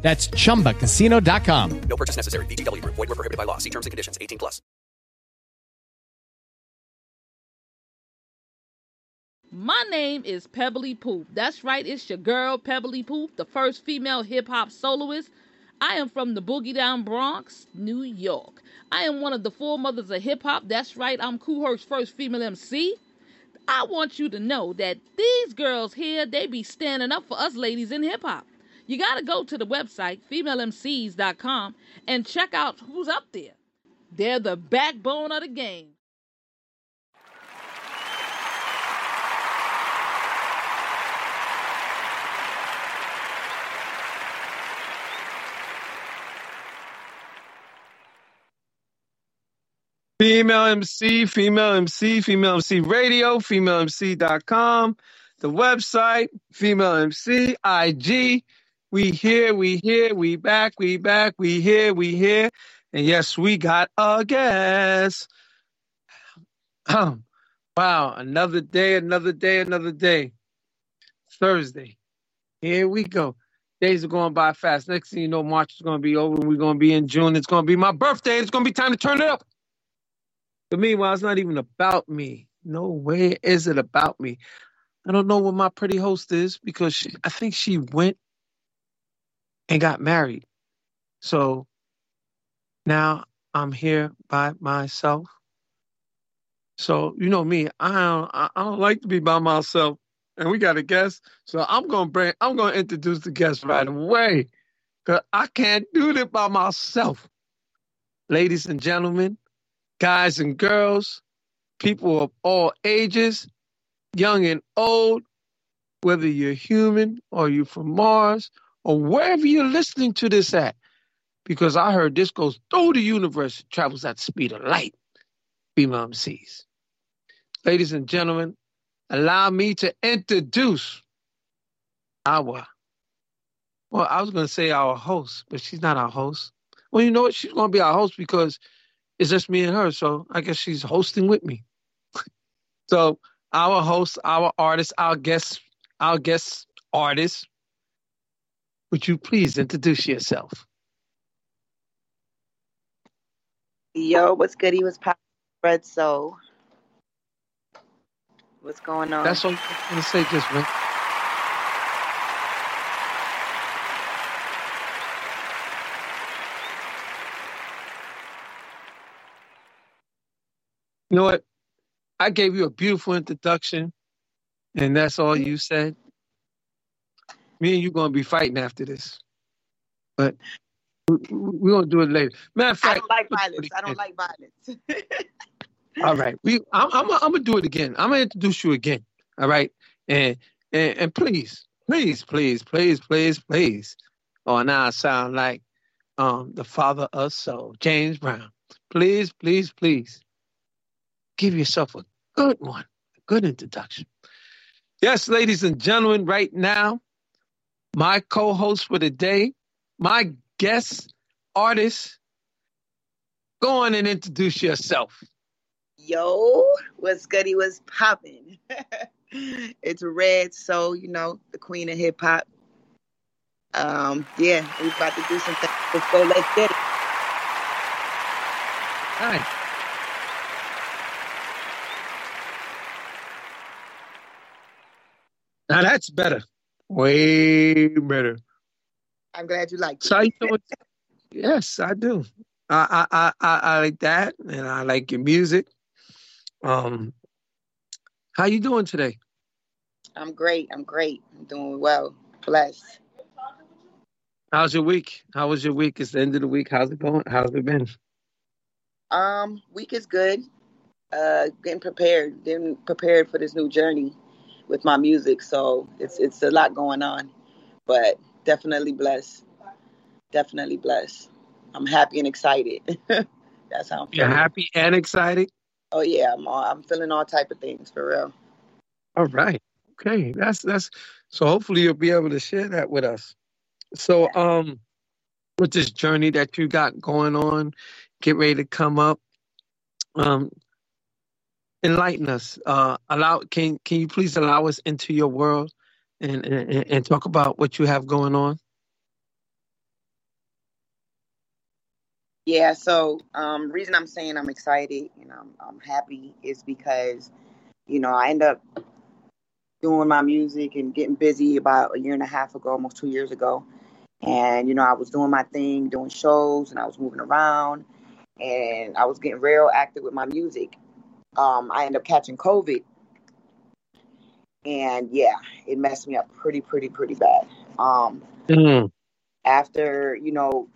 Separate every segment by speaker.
Speaker 1: That's chumbacasino.com.
Speaker 2: No purchase necessary. VGW Group. Void were prohibited by law. See terms and conditions. 18 plus.
Speaker 3: My name is Pebblee Poo. That's right, it's your girl Pebblee Poo, the first female hip hop soloist. I am from the Boogie Down Bronx, New York. I am one of the foremothers of hip hop. That's right, I'm Kool Herc's first female MC. I want you to know that these girls here, they be standing up for us ladies in hip hop. You got to go to the website, femalemcs.com, and check out who's up there. They're the backbone of the game.
Speaker 4: Female MC, Female MC, Female MC Radio, FemaleMC.com, the website, Female MC, IG. We here, we here, we back, we back, we here, we here. And yes, we got a guest. Um, wow, another day, another day, another day. Thursday. Here we go. Days are going by fast. Next thing you know, March is going to be over. We're going to be in June. It's going to be my birthday. It's going to be time to turn it up. But meanwhile, it's not even about me. No way is it about me. I don't know what my pretty host is because she, I think she went and got married. So now I'm here by myself. So you know me, I don't, I don't like to be by myself, and we got a guest. So I'm gonna bring, I'm gonna introduce the guest right away, cause I can't do this by myself. Ladies and gentlemen, guys and girls, people of all ages, young and old, whether you're human or you're from Mars or wherever you're listening to this at, because I heard this goes through the universe, travels at the speed of light. Female MCs. Ladies and gentlemen, allow me to introduce our, well, I was going to say our host, but she's not our host. Well, you know what? She's going to be our host because it's just me and her. So I guess she's hosting with me. so our host, our artist, our guest, our guest artist, would you please introduce yourself?
Speaker 5: Yo, what's good? He was pop? Red Soul. What's going on?
Speaker 4: That's what I'm going to say, just man. You know what? I gave you a beautiful introduction, and that's all you said. Me and you going to be fighting after this. But we're going to do it later. Matter of fact, I
Speaker 5: don't like violence. I don't like violence.
Speaker 4: All right, we. I'm. I'm. I'm gonna do it again. I'm gonna introduce you again. All right, and and and please, please, please, please, please, please. Oh, now I sound like um the father of soul, James Brown. Please, please, please, give yourself a good one, a good introduction. Yes, ladies and gentlemen, right now, my co-host for the day, my guest artist. Go on and introduce yourself.
Speaker 5: Yo, what's goody? What's popping? it's Red so you know, the queen of hip hop. Um, yeah, we about to do some things. Let's go. Let's get it.
Speaker 4: All right. Now that's better. Way better.
Speaker 5: I'm glad you like it.
Speaker 4: So you doing? yes, I do. I, I I I I like that, and I like your music. Um, how you doing today?
Speaker 5: I'm great. I'm great. I'm doing well. Blessed.
Speaker 4: How's your week? How was your week? It's the end of the week. How's it going? How's it been?
Speaker 5: Um, week is good. Uh, getting prepared, getting prepared for this new journey with my music. So it's it's a lot going on, but definitely blessed. Definitely blessed. I'm happy and excited. That's how I'm
Speaker 4: You're happy and excited.
Speaker 5: Oh yeah, I'm all, I'm feeling all type of things for real.
Speaker 4: All right. Okay. That's that's so hopefully you'll be able to share that with us. So um with this journey that you got going on, get ready to come up. Um enlighten us. Uh allow can can you please allow us into your world and and, and talk about what you have going on?
Speaker 5: Yeah, so um reason I'm saying I'm excited and I'm I'm happy is because, you know, I end up doing my music and getting busy about a year and a half ago, almost two years ago. And, you know, I was doing my thing, doing shows and I was moving around and I was getting real active with my music. Um, I ended up catching COVID. And yeah, it messed me up pretty, pretty, pretty bad. Um,
Speaker 4: Mm.
Speaker 5: after you know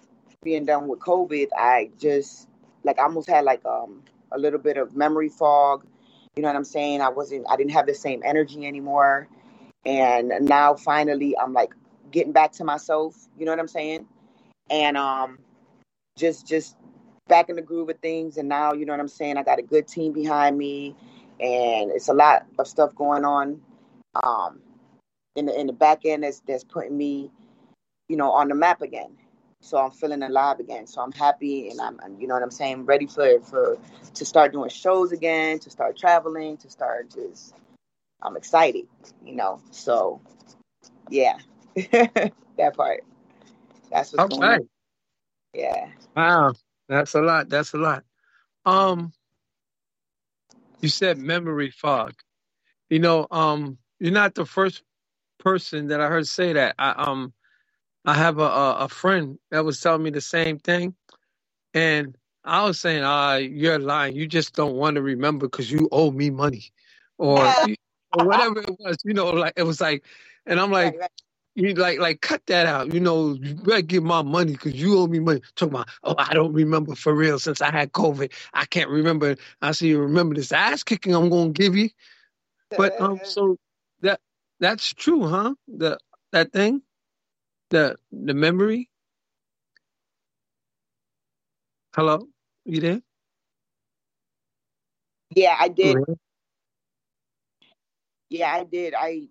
Speaker 5: being done with COVID, I just like I almost had like um a little bit of memory fog. You know what I'm saying? I wasn't I didn't have the same energy anymore. And now finally I'm like getting back to myself, you know what I'm saying? And um just just back in the groove of things and now you know what I'm saying, I got a good team behind me and it's a lot of stuff going on um in the in the back end that's that's putting me you know, on the map again. So I'm feeling alive again. So I'm happy and I'm, you know what I'm saying, ready for for to start doing shows again, to start traveling, to start just. I'm excited, you know. So, yeah, that part. That's what's going on. Yeah.
Speaker 4: Wow. That's a lot. That's a lot. Um you said memory fog. You know, um you're not the first person that I heard say that. I um I have a a, a friend that was telling me the same thing and I was saying, "Ah, you're lying. You just don't want to remember because you owe me money, or, or whatever it was. You know, like it was like, and I'm like,
Speaker 5: Right, right.
Speaker 4: You like like cut that out. You know, you better give my money because you owe me money. Talking about, oh, I don't remember for real since I had COVID. I can't remember. I see you remember this ass kicking I'm gonna give you. But um, so that that's true, huh? The that thing, the the memory. Hello, you there?
Speaker 5: yeah, I did.
Speaker 4: Mhm.
Speaker 5: Yeah, I did. I.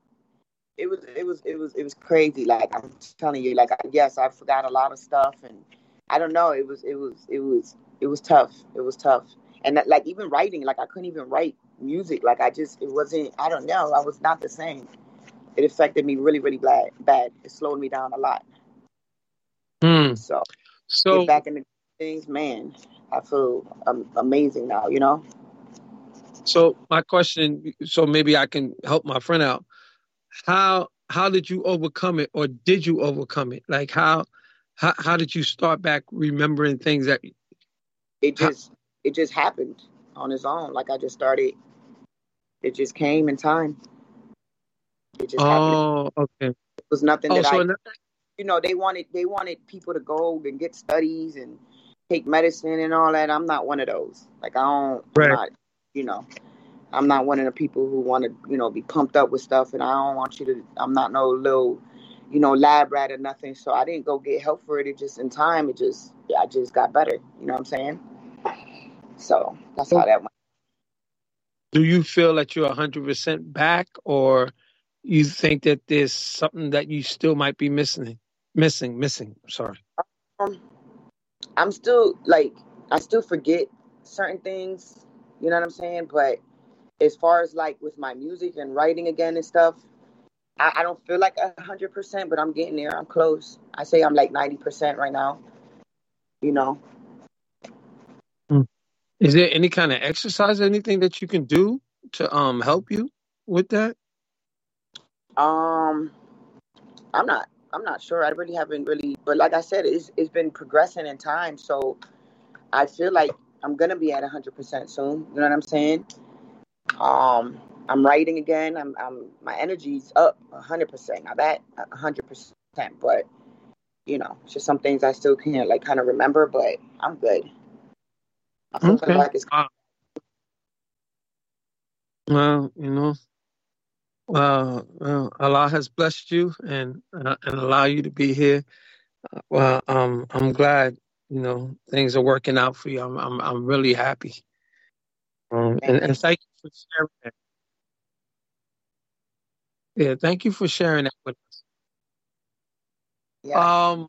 Speaker 5: It was. It was. It was. It was crazy. Like I'm telling you. Like I, yes, I forgot a lot of stuff, and I don't know. It was. It was. It was. It was tough. It was tough. And that, like even writing, like I couldn't even write music. Like I just. It wasn't. I don't know. I was not the same. It affected me really, really bad. Bad. It slowed me down a lot.
Speaker 4: Hmm.
Speaker 5: So
Speaker 4: So
Speaker 5: back into things, man. I feel um, amazing now. You know.
Speaker 4: So my question, so maybe I can help my friend out. How how did you overcome it, or did you overcome it? Like how how how did you start back remembering things that?
Speaker 5: It just. It just happened on its own. Like I just started. It just came in time. It just happened.
Speaker 4: Oh, okay.
Speaker 5: It was nothing
Speaker 4: Oh,
Speaker 5: that
Speaker 4: so
Speaker 5: I, you know, they wanted they wanted people to go and get studies and take medicine and all that. I'm not one of those. Like I don't,
Speaker 4: Right.
Speaker 5: Not, you know, I'm not one of the people who want to, you know, be pumped up with stuff. And I don't want you to. I'm not no little, you know, lab rat or nothing. So I didn't go get help for it. It just in time. It just, I just got better. You know what I'm saying? So that's how that went.
Speaker 4: do you feel that you're hundred percent back, or you think that there's something that you still might be missing? Missing, missing. Sorry.
Speaker 5: Um, I'm still like I still forget certain things, you know what I'm saying? But as far as like with my music and writing again and stuff, I, I don't feel like a hundred percent, but I'm getting there. I'm close. I say I'm like ninety percent right now. You know.
Speaker 4: Is there any kind of exercise, anything that you can do to um help you with that?
Speaker 5: Um I'm not I'm not sure. I really haven't really but like I said, it's it's been progressing in time, so I feel like I'm gonna be at hundred percent soon. You know what I'm saying? Um, I'm writing again. I'm, I'm my energy's up 100%. Now that 100%, but you know, just some things I still can't like kind of remember, but I'm good. I feel
Speaker 4: okay.
Speaker 5: like it's.
Speaker 4: Uh, well, you know, uh, Allah has blessed you and uh, and allow you to be here. well, um, I'm glad you know things are working out for you. I'm I'm, I'm really happy. Um, and, and thank for sharing that. Yeah, thank you for sharing that with us.
Speaker 5: Yeah.
Speaker 4: Um,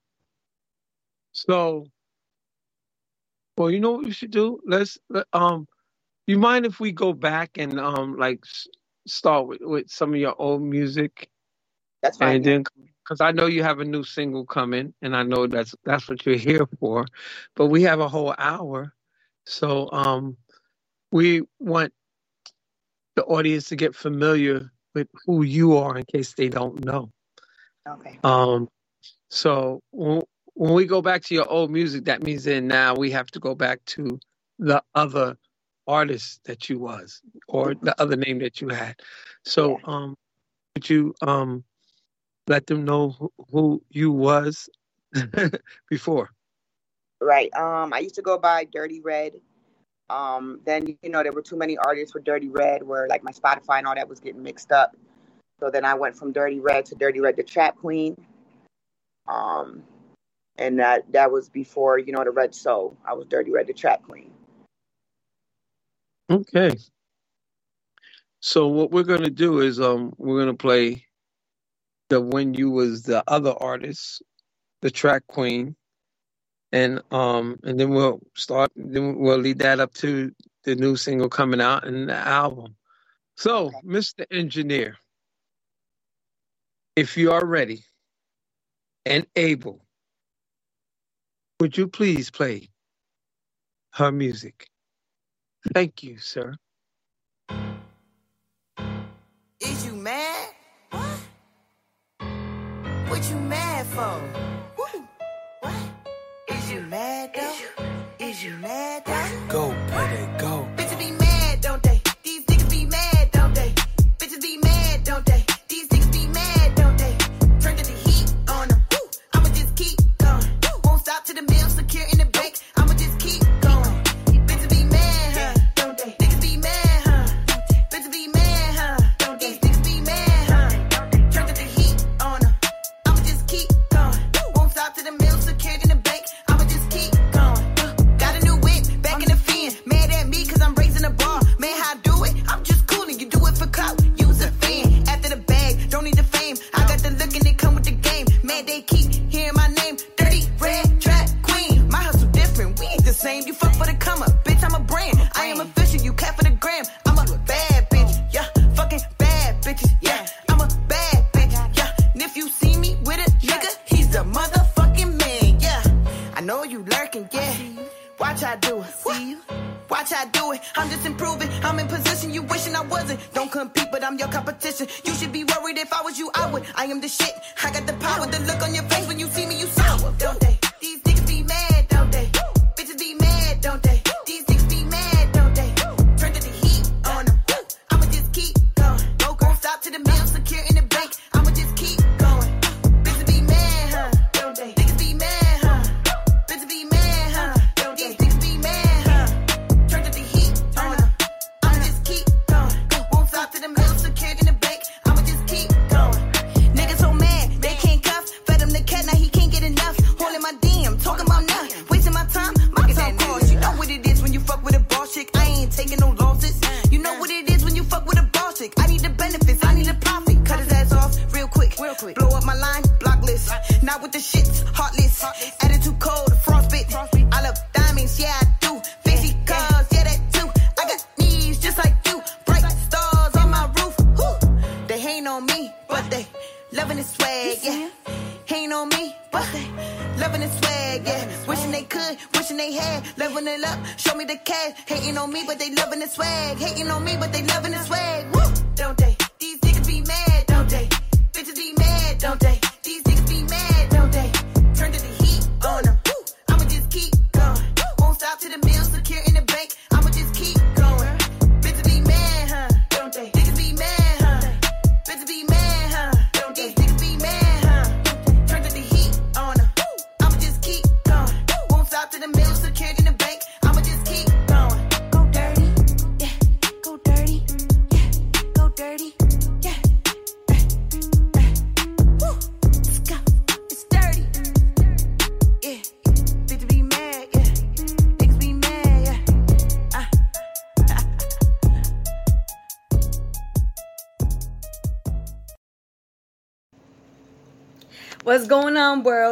Speaker 4: so, well, you know what we should do? Let's um, you mind if we go back and um, like start with, with some of your old music
Speaker 5: That's fine.
Speaker 4: and because I know you have a new single coming, and I know that's that's what you're here for, but we have a whole hour, so um, we want the audience to get familiar with who you are in case they don't know.
Speaker 5: Okay.
Speaker 4: Um, so when, we go back to your old music, that means that now we have to go back to the other artist that you was or the other name that you had. So yeah. um, could you um, let them know who, who you was before?
Speaker 5: Right. Um, I used to go by Dirty Red um, then you know there were too many artists for Dirty Red, where like my Spotify and all that was getting mixed up. So then I went from Dirty Red to Dirty Red the Trap Queen. Um, and that that was before you know the Red Soul. I was Dirty Red the Trap Queen.
Speaker 4: Okay. So what we're gonna do is um we're gonna play the when you was the other artist, the track queen, and um and then we'll start then we'll lead that up to the new single coming out and the album. So mr engineer if you are ready and able would you please play her music? Thank you sir.
Speaker 6: Is you mad? What? What you mad for?
Speaker 7: Go.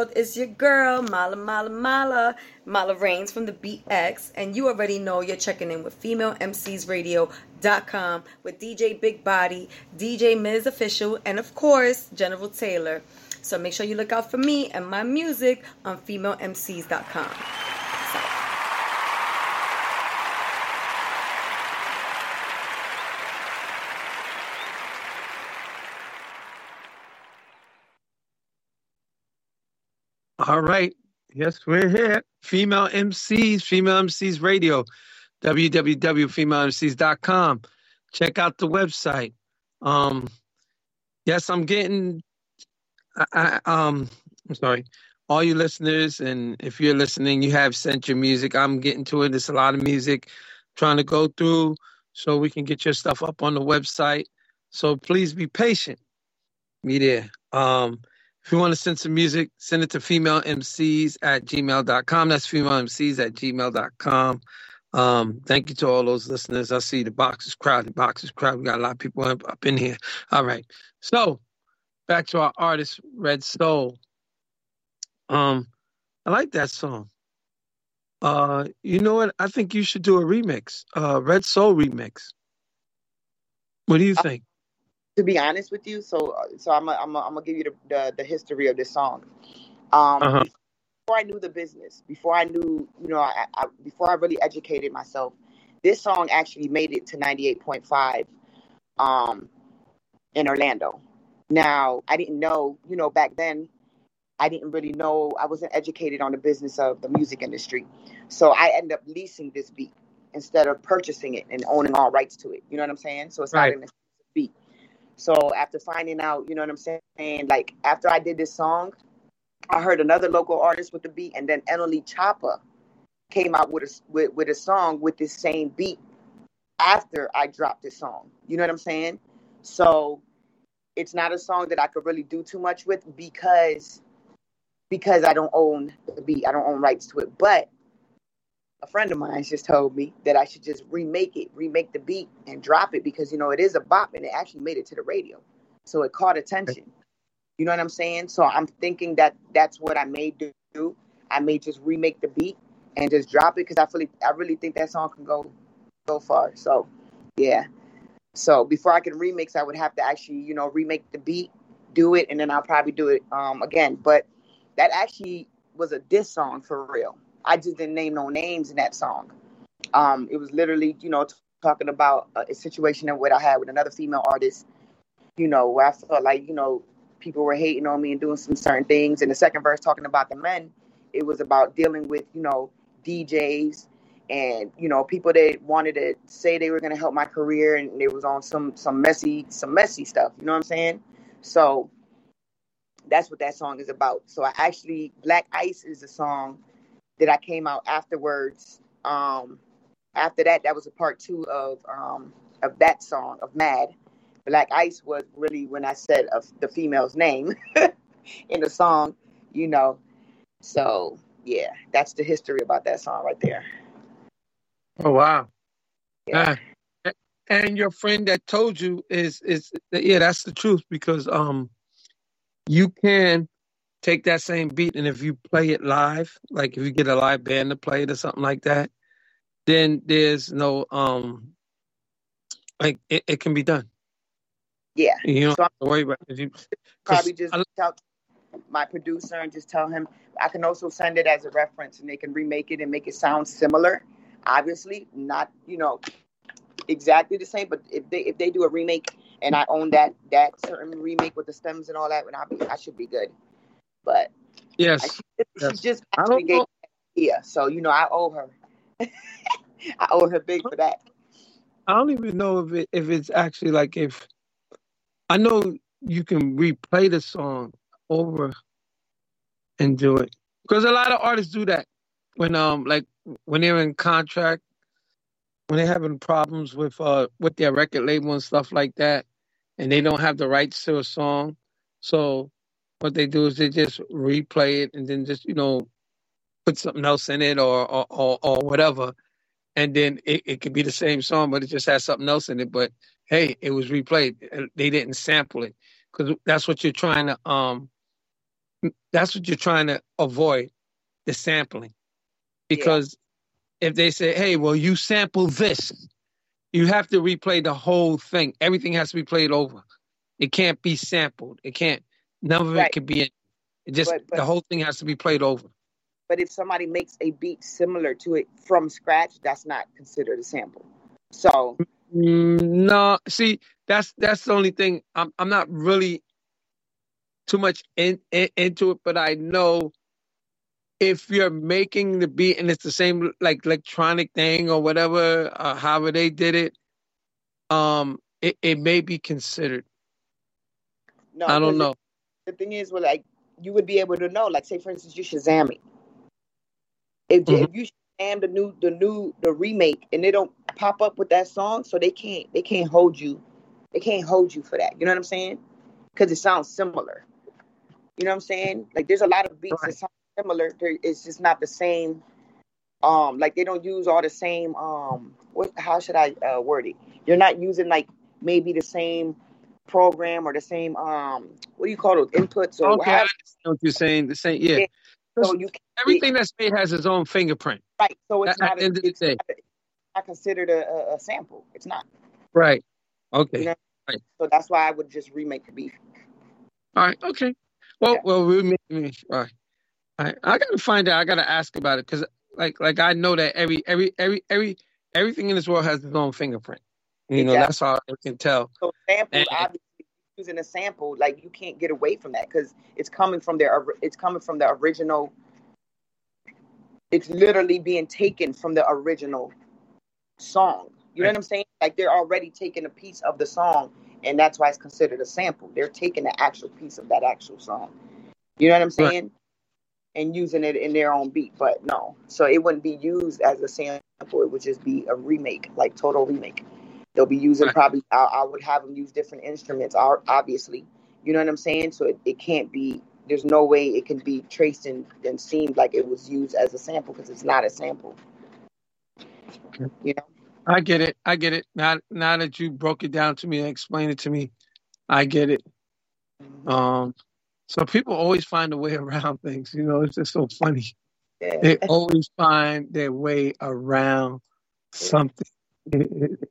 Speaker 8: World? It's your girl, Mala Mala Mala, Mala Reigns from the BX. And you already know you're checking in with FemaleMCsRadio.com with DJ Big Body, DJ Ms. Official, and of course, General Taylor. So make sure you look out for me and my music on FemaleMCs.com.
Speaker 4: All right. Yes, we're here. Female MCs, Female MCs Radio, www.femalemcs.com. Check out the website. Um, yes, I'm getting. I, I, um, I'm sorry, all you listeners, and if you're listening, you have sent your music. I'm getting to it. It's a lot of music trying to go through, so we can get your stuff up on the website. So please be patient. Be there. Um, if you want to send some music, send it to femalemcs at gmail.com. That's femalemcs at gmail.com. Um, thank you to all those listeners. I see the box is crowded. Box is crowded. We got a lot of people up, up in here. All right. So back to our artist, Red Soul. Um, I like that song. Uh, you know what? I think you should do a remix, uh, Red Soul remix. What do you think?
Speaker 5: To be honest with you, so so I'm i I'm am I'm gonna give you the, the the history of this song. Um,
Speaker 4: Uh-huh.
Speaker 5: before I knew the business, before I knew, you know, I, I before I really educated myself, this song actually made it to 98.5 um, in Orlando. Now I didn't know, you know, back then I didn't really know. I wasn't educated on the business of the music industry, so I ended up leasing this beat instead of purchasing it and owning all rights to it. You know what I'm saying? So it's
Speaker 4: Right.
Speaker 5: not an beat. So after finding out, you know what I'm saying, like after I did this song, I heard another local artist with the beat, and then Emily Choppa came out with a with, with a song with this same beat after I dropped this song. You know what I'm saying? So it's not a song that I could really do too much with because because I don't own the beat, I don't own rights to it. But a friend of mine just told me that I should just remake it, remake the beat and drop it because you know it is a bop and it actually made it to the radio. So it caught attention. You know what I'm saying? So I'm thinking that that's what I may do. I may just remake the beat and just drop it because I really I really think that song can go go far. So yeah. So before I can remix, I would have to actually, you know, remake the beat, do it, and then I'll probably do it um again. But that actually was a diss song for real. I just didn't name no names in that song. Um, it was literally, you know, t- talking about a, a situation that what I had with another female artist, you know, where I felt like, you know, people were hating on me and doing some certain things. And the second verse talking about the men, it was about dealing with, you know, DJs and, you know, people that wanted to say they were gonna help my career and it was on some some messy, some messy stuff. You know what I'm saying? So that's what that song is about. So I actually Black Ice is a song that I came out afterwards. Um, after that, that was a part two of um, of that song of Mad. Black Ice was really when I said of the female's name in the song, you know. So yeah, that's the history about that song right there.
Speaker 4: Oh wow.
Speaker 5: Yeah.
Speaker 4: Ah, and your friend that told you is is yeah, that's the truth because um you can take that same beat and if you play it live, like if you get a live band to play it or something like that, then there's no um like it, it can be done.
Speaker 5: Yeah.
Speaker 4: You don't
Speaker 5: So
Speaker 4: have to worry about it. you
Speaker 5: probably just
Speaker 4: I-
Speaker 5: tell my producer and just tell him I can also send it as a reference and they can remake it and make it sound similar. Obviously, not you know exactly the same, but if they if they do a remake and I own that that certain remake with the stems and all that, and I be I should be good. But I,
Speaker 4: yes.
Speaker 5: she,
Speaker 4: Yes.
Speaker 5: just
Speaker 4: I don't
Speaker 5: gave
Speaker 4: know.
Speaker 5: yeah, so you know I owe her. I owe her big for that.
Speaker 4: I don't even know if it if it's actually like if I know you can replay the song over and do it because a lot of artists do that when um like when they're in contract when they're having problems with uh with their record label and stuff like that and they don't have the rights to a song so what they do is they just replay it and then just you know put something else in it or or or, or whatever and then it, it could be the same song, but it just has something else in it. But hey, it was replayed. They didn't sample it because that's what you're trying to um that's what you're trying to avoid the sampling. Because if they say, hey, well, you sample this, you have to replay the whole thing. Everything has to be played over. It can't be sampled. It can't, none of it could be. It just,
Speaker 5: But- but-
Speaker 4: the whole thing has to be played over.
Speaker 5: But if somebody makes a beat similar to it from scratch, that's not considered a sample. So
Speaker 4: Mm, no, see, that's that's the only thing. I'm I'm not really too much in, in into it, but I know if you're making the beat and it's the same like electronic thing or whatever, uh, however they did it, um, it, it may be considered.
Speaker 5: no,
Speaker 4: I don't know.
Speaker 5: The thing is, well, like you would be able to know. Like, say for instance, you Shazam it. If,
Speaker 4: Mhm.
Speaker 5: if you Shazam the new the new the remake and they don't pop up with that song, so they can't they can't hold you, they can't hold you for that. You know what I'm saying? Because it sounds similar. You know what I'm saying? Like there's a lot of beats
Speaker 4: Right.
Speaker 5: that sound similar. There- It's just not the same. Um, like they don't use all the same. Um, what? How should I uh, word it? You're not using like maybe the same program or the same um what do you call those inputs or
Speaker 4: Okay, I understand what you're saying. The same, yeah.
Speaker 5: Yeah. so you
Speaker 4: Everything that's made has its own fingerprint.
Speaker 5: right so it's
Speaker 4: At- at
Speaker 5: not
Speaker 4: end
Speaker 5: a,
Speaker 4: of the day.
Speaker 5: not, considered a, a, sample it's not
Speaker 4: Right. Okay.
Speaker 5: You know? so that's why I would just remake the beat
Speaker 4: All right. Okay. Well,
Speaker 5: Yeah.
Speaker 4: well, we may, may- all right. All right. I gotta find out. I gotta ask about it because, like, like I know that every, every, every, every, everything in this world has its own fingerprint. You know, that's how I can tell.
Speaker 5: so samples obviously using a sample like you can't get away from that because it's coming from their it's coming from the original. It's literally being taken from the original song. You know
Speaker 4: Right.
Speaker 5: what i'm saying? Like they're already taking a piece of the song and that's why it's considered a sample. They're taking the actual piece of that actual song. You know what i'm
Speaker 4: Right.
Speaker 5: saying? And using it in their own beat but no. So it wouldn't be used as a sample. It would just be a remake like total remake they'll be using
Speaker 4: Right.
Speaker 5: probably I, I would have them use different instruments obviously you know what i'm saying so it, it can't be there's no way it can be traced and, and seemed like it was used as a sample because it's not a sample you know
Speaker 4: I get it. I get it. Now, now that you broke it down to me and explained it to me, I get it. Um, so people always find a way around things. You know, it's just so funny.
Speaker 5: yeah.
Speaker 4: They always find their way around something,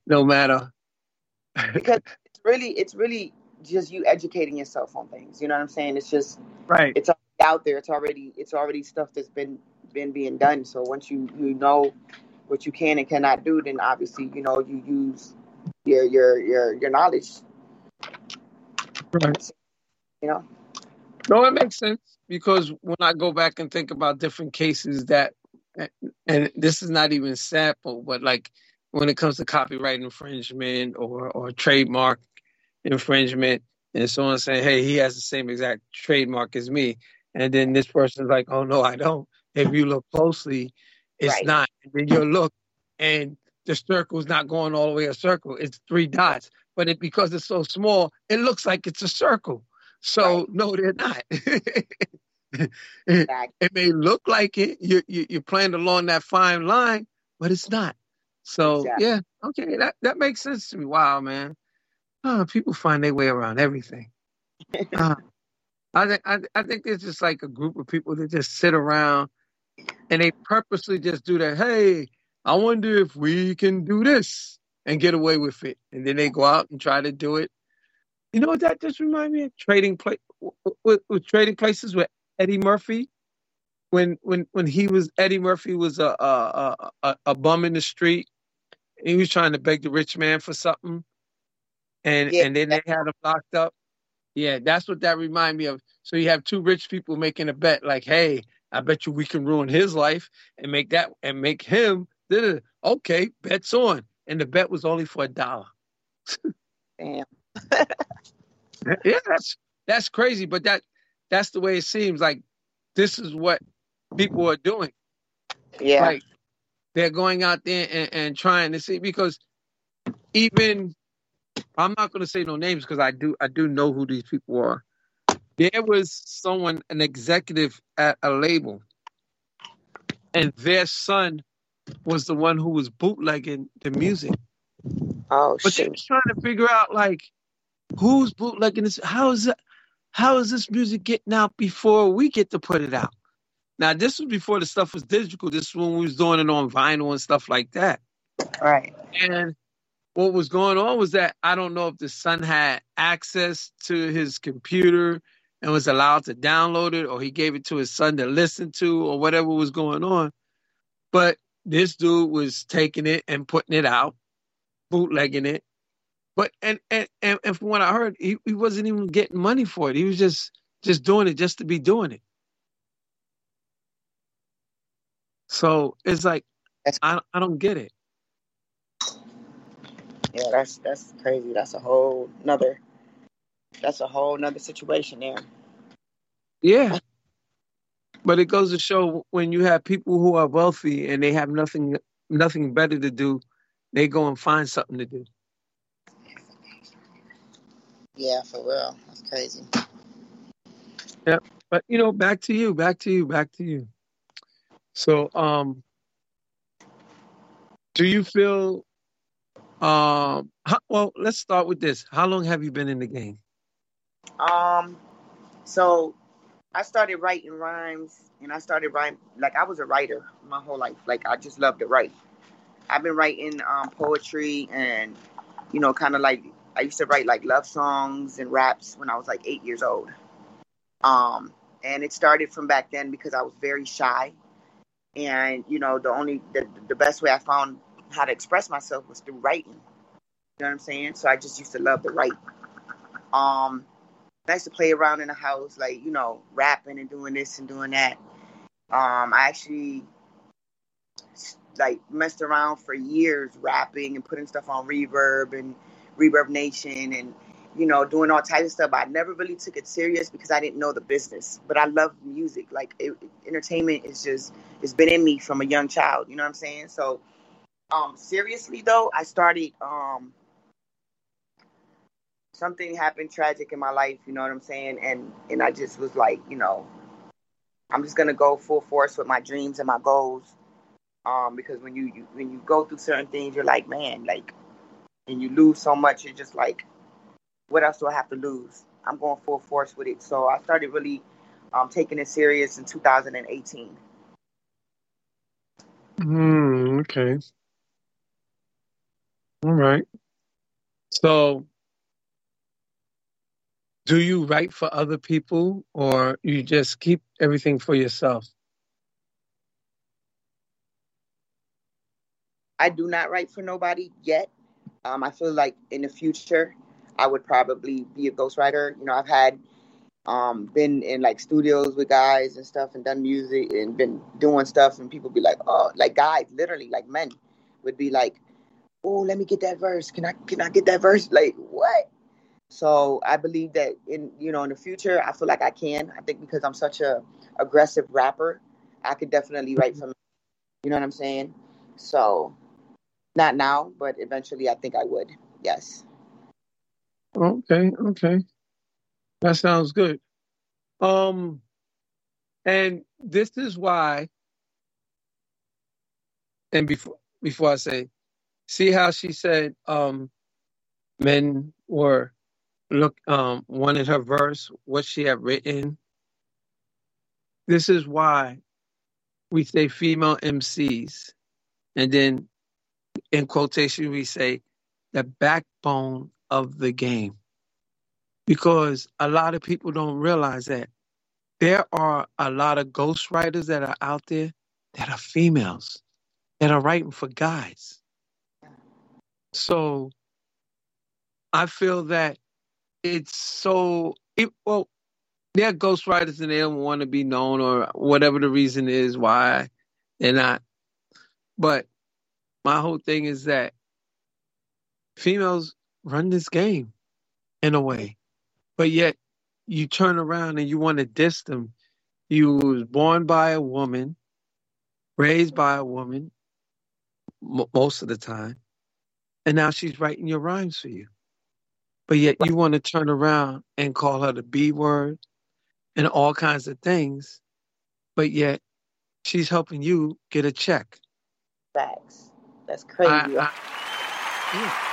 Speaker 4: no matter.
Speaker 5: because it's really it's really just you educating yourself on things you know what i'm saying it's just
Speaker 4: Right.
Speaker 5: it's out there it's already it's already stuff that's been been being done so once you you know what you can and cannot do then obviously you know you use your your your your knowledge
Speaker 4: Right.
Speaker 5: you know
Speaker 4: No, it makes sense because when I go back and think about different cases that, and this is not even sample, but like when it comes to copyright infringement or or trademark infringement, and someone saying, "Hey, he has the same exact trademark as me," and then this person's like, "Oh no, I don't." If you look closely, it's
Speaker 5: Right.
Speaker 4: not. And then you look, and the circle's not going all the way a circle. It's three dots, but it because it's so small, it looks like it's a circle. So
Speaker 5: Right.
Speaker 4: no, they're not. it,
Speaker 5: Exactly.
Speaker 4: it may look like it. You, you you're playing along that fine line, but it's not. So
Speaker 5: Exactly.
Speaker 4: yeah, okay, that that makes sense to me. Wow, man, oh, people find their way around everything. Uh, I think I, I think there's just like a group of people that just sit around and they purposely just do that. Hey, I wonder if we can do this and get away with it, and then they go out and try to do it. You know what that just remind me of? Trading place with, with trading places with Eddie Murphy. When when when he was Eddie Murphy was a a, a, a bum in the street. He was trying to beg the rich man for something, and
Speaker 5: Yeah.
Speaker 4: and then they had him locked up. Yeah, that's what that remind me of. So you have two rich people making a bet, like, "Hey, I bet you we can ruin his life and make that and make him." Okay, bets on, and the bet was only for a dollar.
Speaker 5: Damn.
Speaker 4: Yeah, that's that's crazy, but that that's the way it seems. Like this is what people are doing.
Speaker 5: Yeah.
Speaker 4: Like they're going out there and, and trying to see because even I'm not going to say no names because I do I do know who these people are. There was someone, an executive at a label, and their son was the one who was bootlegging the music.
Speaker 5: oh shit.
Speaker 4: But they
Speaker 5: shit.
Speaker 4: was trying to figure out like who's bootlegging this. How is that? how is this music getting out before we get to put it out? Now, this was before the stuff was digital. This is when we was doing it on vinyl and stuff like that.
Speaker 5: Right.
Speaker 4: And what was going on was that I don't know if the son had access to his computer and was allowed to download it, or he gave it to his son to listen to, or whatever was going on. But this dude was taking it and putting it out, bootlegging it. But and and and, and from what I heard, he, he wasn't even getting money for it. He was just just doing it just to be doing it. So it's like
Speaker 5: That's
Speaker 4: I I don't get it.
Speaker 5: yeah, that's that's crazy. That's a whole nother that's a whole nother situation there.
Speaker 4: Yeah. But it goes to show when you have people who are wealthy and they have nothing nothing better to do, they go and find something to do.
Speaker 5: Yeah, for real. That's crazy. Yeah.
Speaker 4: But you know, back to you, back to you, back to you. So, um, do you feel? Um, how, well, let's start with this. How long have you been in the game?
Speaker 5: Um, so I started writing rhymes, and I started writing like I was a writer my whole life. Like I just loved to write. I've been writing um, poetry, and you know, kind of like I used to write like love songs and raps when I was like eight years old. Um, and it started from back then because I was very shy, and you know, the only the, the best way I found how to express myself was through writing. You know what I'm saying? So I just used to love to write. Um, I used to play around in the house, like you know, rapping and doing this and doing that. Um, I actually like messed around for years rapping and putting stuff on Reverb and ReverbNation and you know doing all types of stuff. I never really took it serious because I didn't know the business, but I love music. Like it, entertainment is just it's been in me from a young child. You know what I'm saying? So, um, seriously though, I started um something happened tragic in my life. You know what I'm saying? And and I just was like, you know, I'm just gonna go full force with my dreams and my goals. Um, because when you, you when you go through certain things, you're like, man, like, and you lose so much, you're just like, what else do I have to lose? I'm going full force with it. So I started really um, taking it serious in 2018.
Speaker 4: Hmm. Okay. All right. So, do you write for other people, or you just keep everything for yourself?
Speaker 5: I do not write for nobody yet. Um, I feel like in the future, I would probably be a ghostwriter. You know, I've had um, been in like studios with guys and stuff and done music and been doing stuff, and people be like, oh, like guys, literally, like men would be like, oh, let me get that verse. Can I can I get that verse? Like what? So I believe that in you know in the future, I feel like I can. I think because I'm such a aggressive rapper, I could definitely write for. men. You know what I'm saying? So not now, but eventually, I think I would. Yes.
Speaker 4: Okay. Okay. That sounds good. Um, and this is why. And before before I say, see how she said, um, men were look um wanted her verse, what she had written. This is why we say female MCs, and then in quotation we say the backbone of the game, because a lot of people don't realize that there are a lot of ghostwriters that are out there that are females that are writing for guys. So I feel that it's so it, well. They're ghostwriters and they don't want to be known or whatever the reason is why they're not. But my whole thing is that females run this game in a way, but yet you turn around and you want to diss them. You was born by a woman, raised by a woman, m- most of the time, and now she's writing your rhymes for you. But yet you want to turn around and call her the B word and all kinds of things, but yet she's helping you get a check.
Speaker 5: Facts. That's crazy.
Speaker 4: I, I, yeah.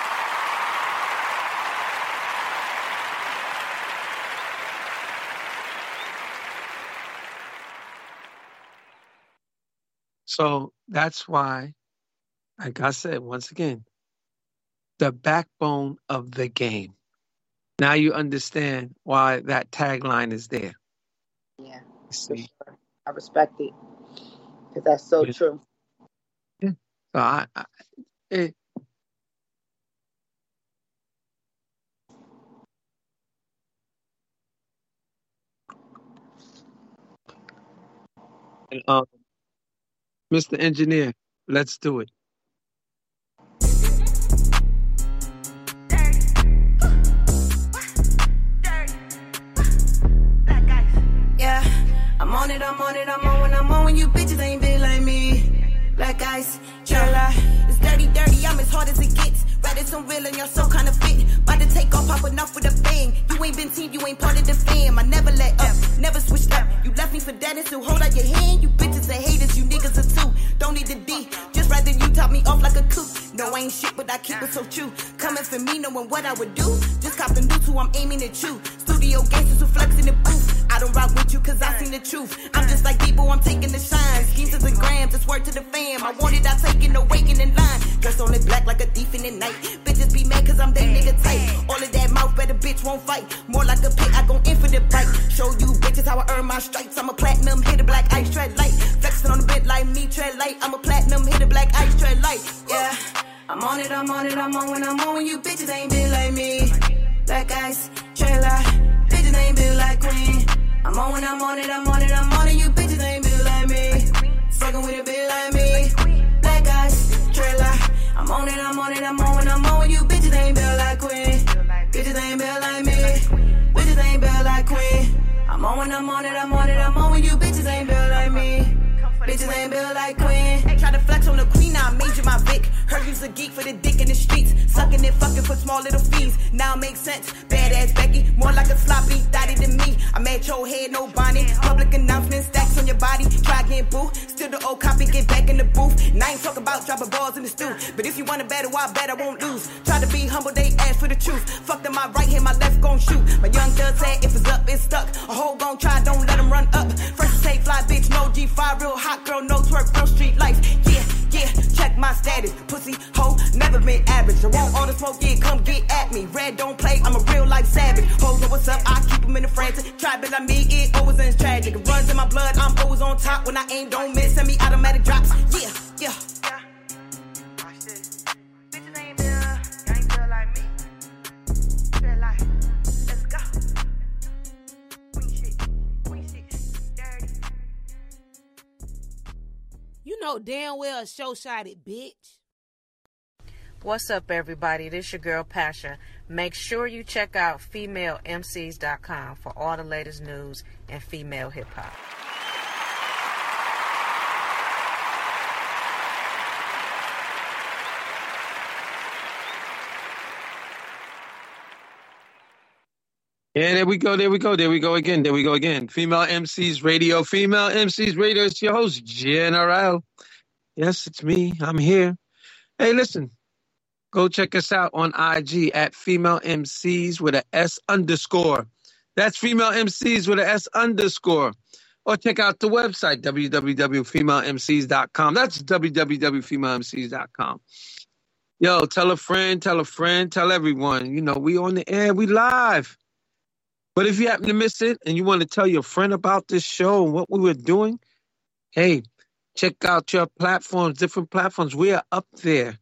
Speaker 4: So that's why, like I said, once again, the backbone of the game. Now you understand why that tagline is there.
Speaker 5: Yeah, for
Speaker 4: see?
Speaker 5: sure. I respect it because that's so
Speaker 4: Yeah.
Speaker 5: true.
Speaker 4: So I, I it, and, um, Mr. Engineer, let's do it.
Speaker 7: Yeah, I'm on it, I'm on it, I'm on when I'm on when you bitches ain't been like me. Black ice, Chilla. It's dirty, dirty, I'm as hard as it gets. Rather some real and you're so kind of fit. About to take off, popping off with a bang. You ain't been team, you ain't part of the fam. I never let up, never switched up. You left me for that and still hold out your hand. You bitches are haters, you niggas are too. Don't need the D, just rather you top me off like a coop. No, I ain't shit, but I keep it so true. Coming for me, knowing what I would do. Just copping dudes who I'm aiming at you. Studio gangsters who flex in the booth. I don't rock with you cause I seen the truth. I'm just like people, I'm taking the shine. Schemes and grams, it's word to the fam. I want it, I take it, no waiting in line. Dressed only black like a thief in the night. Bitches be mad cause I'm they nigga tight. All of that mouth, better bitch won't fight. More like a pit, I go in for the bite. Show you bitches how I earn my stripes. I'm a platinum hitter, black ice tread light. Flexing on the bit like me, tread light. I'm a platinum hitter, black ice tread light. Yeah, I'm on it, I'm on it, I'm on when I'm on when you bitches ain't been like me. Black ice. Bitches ain't built like queen. I'm on when I'm on it, I'm on it, I'm on it. You bitches ain't built like me. Fucking with a bitch like me. Black eyes, trailer. I'm on it, I'm on it, I'm on when I'm on. You bitches ain't built like queen. Bitches ain't built like me. Bitches ain't built like queen. I'm on when I'm on it, I'm on it, I'm on when you bitches Bitches ain't built like queen. Try to flex on the queen, now I you my Vic. Heard you's a geek for the dick in the streets. Sucking it, fucking for small little fees. Now it makes sense. Badass Becky, more like a sloppy thotty than me. I'm at your head, no bonnet. Public announcements, stacks on your body. Try again, boo. Still the old copy, get back in the booth. And I ain't talking about dropping balls in the stew. But if you want a battle, I bet I won't lose. Try to be humble, they ask for the truth. Fuck them, my right hand, my left gon' shoot. My young thug said if it's up, it's stuck. A hoe gon' try, don't let them run up. First take fly, bitch, no G5, real hot girl, no twerk, no street life. Yeah, yeah, check my status. Pussy, hoe, never been average. I want all the smoke, yeah, come get at me. Red don't play, I'm a real life savage. Hoes know what's up, I keep them in the frantic. Try, but I mean it always ends tragic. It runs in my blood, I'm always on top. When I aim, don't miss, send me automatic drops. Yeah, yeah.
Speaker 9: Know damn well a show shot it, bitch.
Speaker 10: What's up, everybody? This your girl Pasha. Make sure you check out FemaleMCs.com for all the latest news and female hip hop.
Speaker 4: Yeah, there we go, there we go, there we go again, there we go again. Female MCs Radio, Female MCs Radio. It's your host, General. Yes, it's me. I'm here. Hey, listen, go check us out on IG at Female MCs with a S underscore. That's Female MCs with a S underscore. Or check out the website, www.femalemcs.com. That's www.femalemcs.com. Yo, tell a friend, tell a friend, tell everyone. You know, we on the air, we live. But if you happen to miss it and you want to tell your friend about this show and what we were doing, hey, check out your platforms, different platforms. We are up there.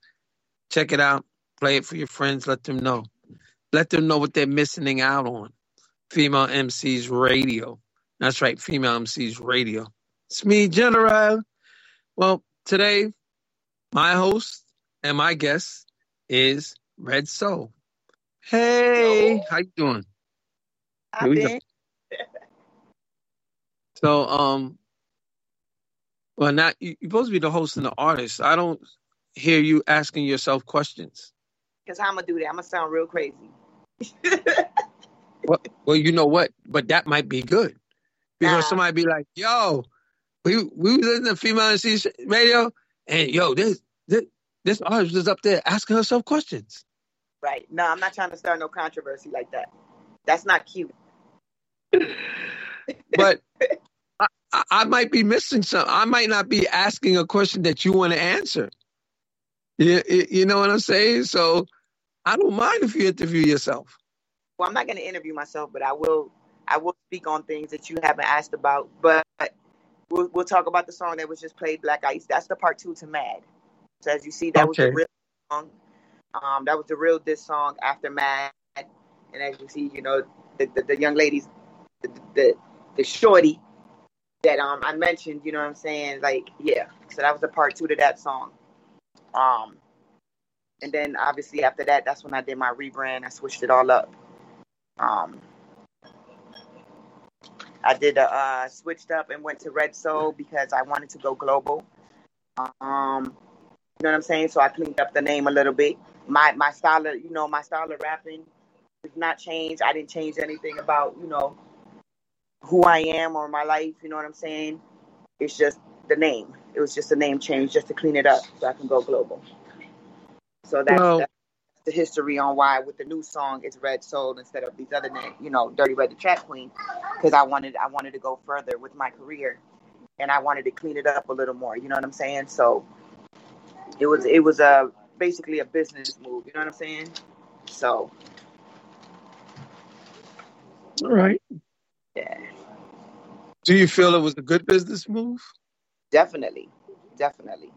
Speaker 4: Check it out. Play it for your friends. Let them know. Let them know what they're missing out on. Female MCs Radio. That's right, Female MCs Radio. It's me, General. Well, today, my host and my guest is Red Sol. Hey, how you doing? Here we go. So, um, well, now you- you're supposed to be the host and the artist. I don't hear you asking yourself questions.
Speaker 5: Because I'm to do that. I'm to sound real crazy.
Speaker 4: Well, well, you know what? But that might be good because
Speaker 5: Nah.
Speaker 4: somebody be like, "Yo, we we was in the female MC radio, and yo, this this this artist was up there asking herself questions."
Speaker 5: Right. No, I'm not trying to start no controversy like that. That's not cute.
Speaker 4: But I, I, might be missing something. I might not be asking a question that you want to answer. You, you know what I'm saying? So I don't mind if you interview yourself.
Speaker 5: Well, I'm not going to interview myself, but I will. I will speak on things that you haven't asked about. But we'll, we'll talk about the song that was just played, Black Ice. That's the part two to Mad. So as you see, that was the
Speaker 4: Okay.
Speaker 5: real song. Um, that was the real diss song after Mad. And as you see, you know, the, the, the young ladies, the, the shorty that um I mentioned, you know what I'm saying? Like, yeah. So that was the part two to that song. Um, and then obviously after that, that's when I did my rebrand. I switched it all up. Um, I did a uh, switched up and went to Red Sol because I wanted to go global. Um, you know what I'm saying? So I cleaned up the name a little bit. My my style of you know my style of rapping did not change. I didn't change anything about you know who I am or my life. You know what I'm saying? It's just the name. It was just a name change just to clean it up so I can go global. So that's,
Speaker 4: Well-
Speaker 5: that's the history on why with the new song it's Red Sol instead of these other names, you know, Dirty Red the Trap Queen, because I wanted I wanted to go further with my career, and I wanted to clean it up a little more. You know what I'm saying? So it was it was a basically a business move. You know what I'm saying? So
Speaker 4: All right. Do you feel it was a good business move?
Speaker 5: definitely, definitely.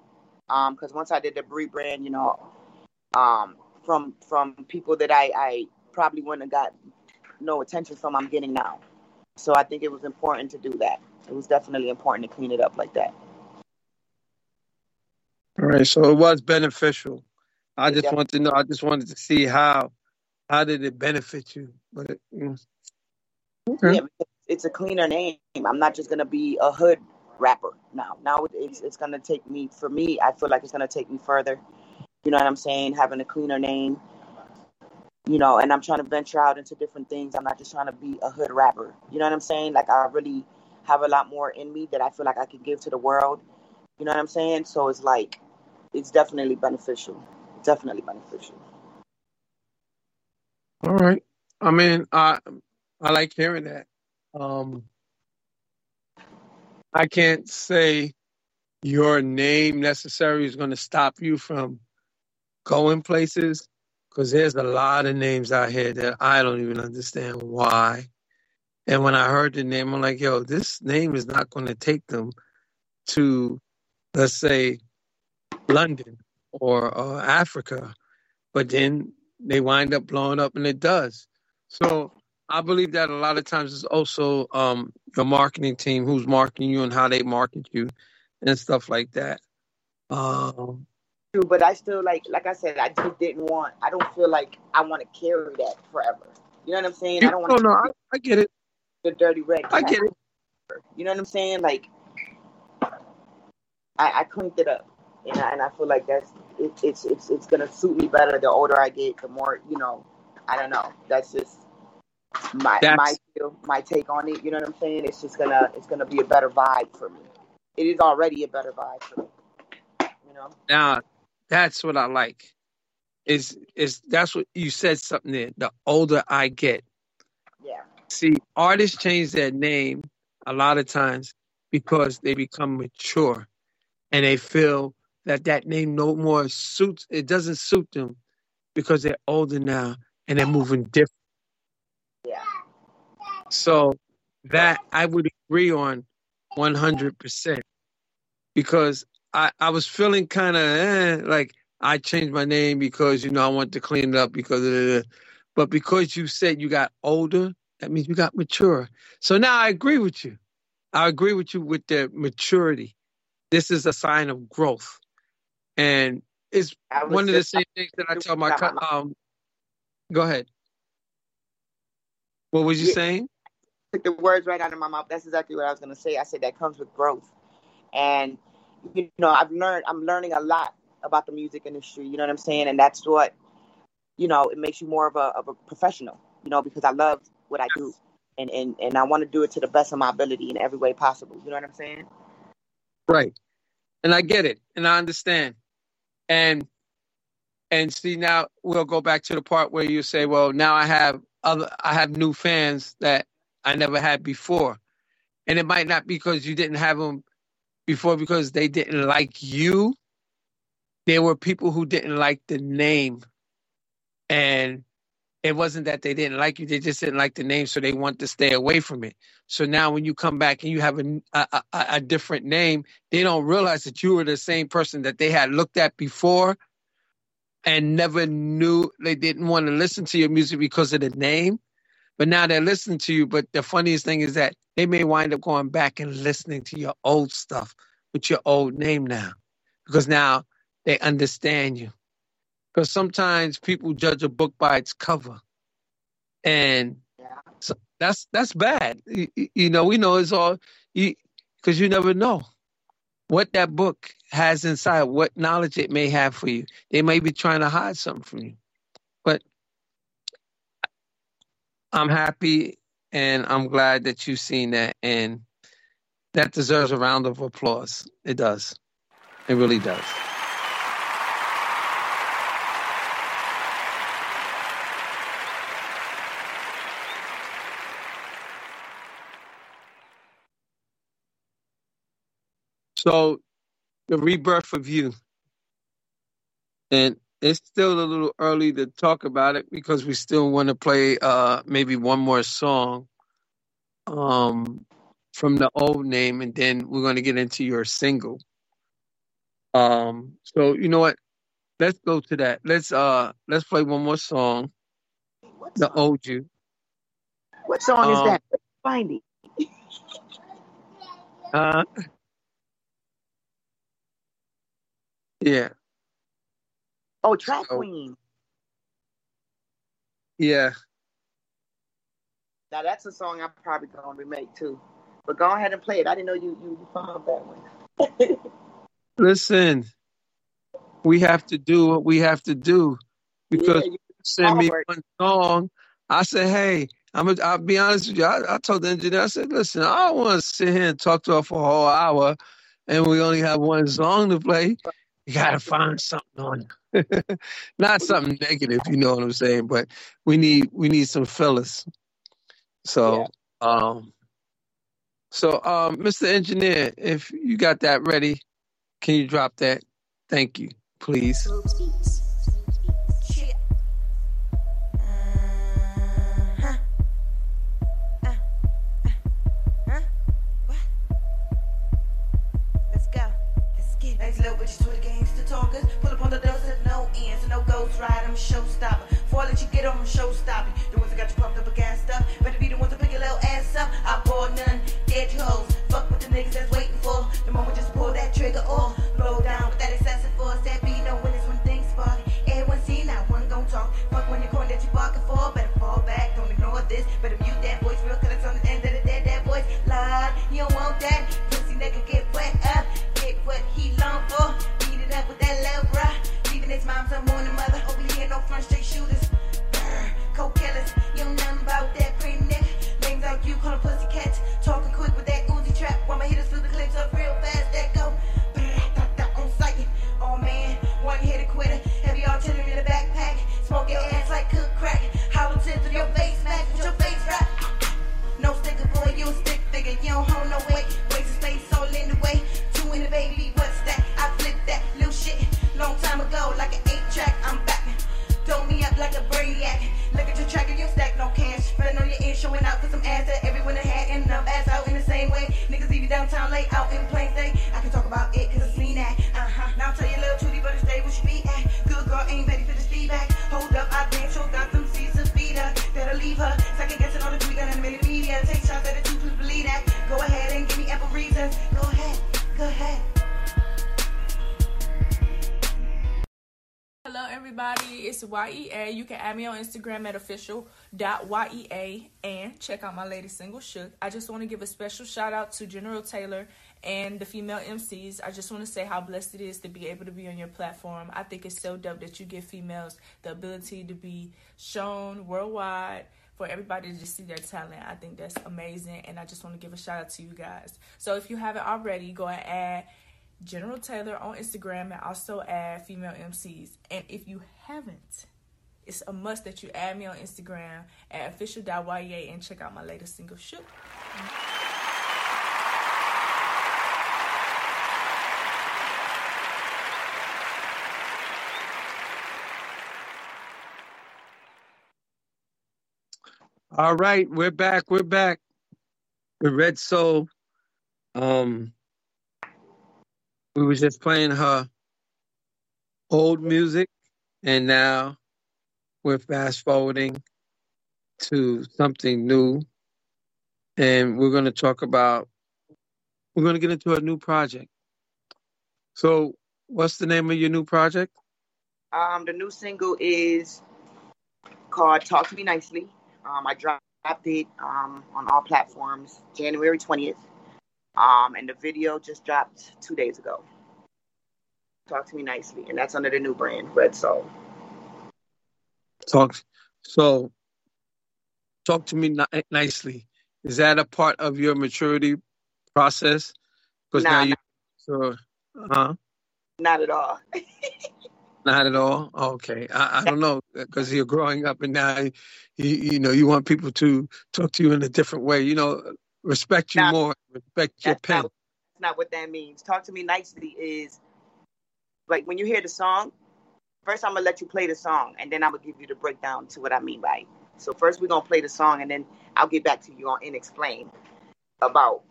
Speaker 5: Um, because once I did the rebrand, you know, um, from from people that I I probably wouldn't have got no attention from, I'm getting now. So I think it was important to do that. It was definitely important to clean it up like that.
Speaker 4: All right. So it was beneficial. I
Speaker 5: It
Speaker 4: just want to know. I just wanted to see how how did it benefit you? But it, mm. okay.
Speaker 5: Yeah, it's a cleaner name. I'm not just gonna be a hood rapper now. Now it's it's gonna take me for me. I feel like it's gonna take me further. You know what I'm saying? Having a cleaner name. You know, and I'm trying to venture out into different things. I'm not just trying to be a hood rapper. You know what I'm saying? Like I really have a lot more in me that I feel like I can give to the world. You know what I'm saying? So it's like it's definitely beneficial. Definitely beneficial.
Speaker 4: All right. I mean, I I like hearing that. Um, I can't say your name necessarily is going to stop you from going places because there's a lot of names out here that I don't even understand why. And when I heard the name, I'm like, yo, this name is not going to take them to, let's say, London or uh, Africa. But then they wind up blowing up, and it does. So I believe that a lot of times it's also um, your marketing team who's marketing you and how they market you and stuff like that. Um,
Speaker 5: True, but I still like like I said, I just didn't want I don't feel like I want to carry that forever. You know what I'm saying? I don't
Speaker 4: no,
Speaker 5: want
Speaker 4: no, I, I get it.
Speaker 5: the dirty red.
Speaker 4: I get it.
Speaker 5: You know what I'm saying? Like I, I cleaned it up, and I, and I feel like that's it, it's it's it's gonna suit me better the older I get. The more you know. I don't know. That's just my
Speaker 4: That's-
Speaker 5: my feel, my take on it. You know what I'm saying? It's just gonna it's gonna be a better vibe for me. It is already a better vibe for me. You know?
Speaker 4: Now, that's what I like. Is is that's what you said something there. The older I get,
Speaker 5: Yeah.
Speaker 4: see, artists change their name a lot of times because they become mature, and they feel that that name no more suits. It doesn't suit them because they're older now and they're moving different. So that I would agree on 100% because I, I was feeling kind of eh, like I changed my name because, you know, I want to clean it up because of but because you said you got older, that means you got mature. So now I agree with you. I agree with you with the maturity. This is a sign of growth. And it's one of the same things that I tell my,
Speaker 5: my-
Speaker 4: um, go ahead. What was you
Speaker 5: Yeah.
Speaker 4: saying?
Speaker 5: Took the words right out of my mouth. That's exactly what I was gonna say. I said that comes with growth, and you know, I've learned. I'm learning a lot about the music industry. You know what I'm saying? And that's what, you know, it makes you more of a of a professional. You know, because I love what I do, and and and I want to do it to the best of my ability in every way possible. You know what I'm saying?
Speaker 4: Right. And I get it. And I understand. And and see now we'll go back to the part where you say, Well, now I have other I have new fans that I never had before. and it might not be because you didn't have them before because they didn't like you. There were people who didn't like the name, and it wasn't that they didn't like you; they just didn't like the name, so they want to stay away from it. So now, when you come back and you have a a, a, different name, they don't realize that you were the same person that they had looked at before, and never knew they didn't want to listen to your music because of the name. But now they're listening to you. But the funniest thing is that they may wind up going back and listening to your old stuff with your old name now, because now they understand you. Because sometimes people judge a book by its cover, and so that's that's bad. You, you know, we know it's all because you never know what that book has inside, what knowledge it may have for you. They may be trying to hide something from you. But I'm happy and I'm glad that you've seen that. And that deserves a round of applause. It does. It really does. So, the rebirth of you. And it's still a little early to talk about it because we still want to play uh, maybe one more song um, from the old name, and then we're going to get into your single. Um, so you know what? Let's go to that. Let's uh let's play one more song. The old you.
Speaker 5: What song is
Speaker 4: Um,
Speaker 5: that? Find it.
Speaker 4: Uh, yeah,
Speaker 5: Oh, Track
Speaker 4: So-
Speaker 5: Queen.
Speaker 4: yeah.
Speaker 5: Now that's a song I'm probably gonna remake too. But go ahead and play it. I didn't know you you, you found that one.
Speaker 4: Listen, we have to do what we have to do because
Speaker 5: Yeah, you-
Speaker 4: send me one song. I said, hey, I'm gonna, I'll be honest with you. I, I told the engineer, I said, listen, I don't want to sit here and talk to her for a whole hour and we only have one song to play. You gotta find something on it. Not something negative, you know what I'm saying, but we need we need some fillers. So um so um Mr. Engineer, if you got that ready, can you drop that? Thank you, please.
Speaker 7: The doors at no ends, no ghost ride. I'm showstopper. Before I let you get on, I'm showstopping. The ones that got you pumped up against up. Better be the ones that pick your little ass up. I pour none, dead hoes. Fuck with the niggas that's waiting for. The moment just pull that trigger or
Speaker 11: YEA. You can add me on Instagram at official.yea and check out my latest single, Shook. I just want to give a special shout out to General Taylor and the female MCs. I just want to say how blessed it is to be able to be on your platform. I think it's so dope that you give females the ability to be shown worldwide for everybody to just see their talent. I think that's amazing, and I just want to give a shout out to you guys. So if you haven't already, go and add General Taylor on Instagram and also add female MCs. And if you haven't, it's a must that you add me on Instagram at official.ya and check out my latest single, shoot.
Speaker 4: All right, we're back. We're back. The Red Sol. Um, we was just playing her old music, and now we're fast forwarding to something new, and we're going to talk about. We're going to get into a new project. So, what's the name of your new project?
Speaker 5: Um, the new single is called "Talk to Me Nicely." Um, I dropped it um, on all platforms January twentieth, um, and the video just dropped two days ago. Talk to me nicely, and that's under the new brand Red Sol.
Speaker 4: Talk. So, talk to me ni- nicely. Is that a part of your maturity process? Because
Speaker 5: Nah,
Speaker 4: now you,
Speaker 5: not,
Speaker 4: so, huh?
Speaker 5: not at all.
Speaker 4: Not at all. Okay, I, I don't know because you're growing up and now you, you know you want people to talk to you in a different way. You know, respect you
Speaker 5: Nah,
Speaker 4: more, respect your pen.
Speaker 5: not that's not what that means. Talk to me nicely is like when you hear the song. First, I'm gonna let you play the song, and then I'm gonna give you the breakdown to what I mean by. It. So first, we're gonna play the song, and then I'll get back to you on and explain about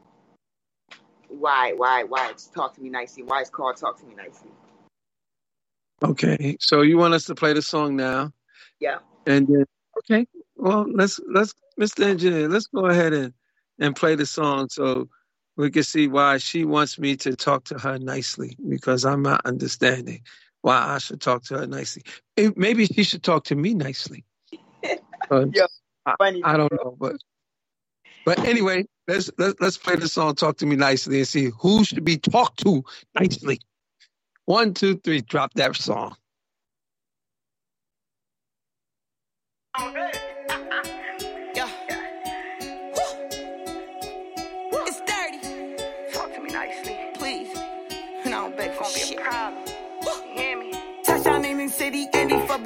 Speaker 5: why why why it's talk to me nicely, why it's called talk to me nicely.
Speaker 4: Okay, so you want us to play the song now,
Speaker 5: Yeah.
Speaker 4: and then okay, well let's let's Mr. Engineer, let's go ahead and and play the song so we can see why she wants me to talk to her nicely because I'm not understanding why I should talk to her nicely. Maybe she should talk to me nicely.
Speaker 5: Yeah,
Speaker 4: I,
Speaker 5: funny.
Speaker 4: I don't know, but but anyway, let's let's let's play the song "Talk to Me Nicely" and see who should be talked to nicely. One, two, three, drop that song.
Speaker 7: Yeah.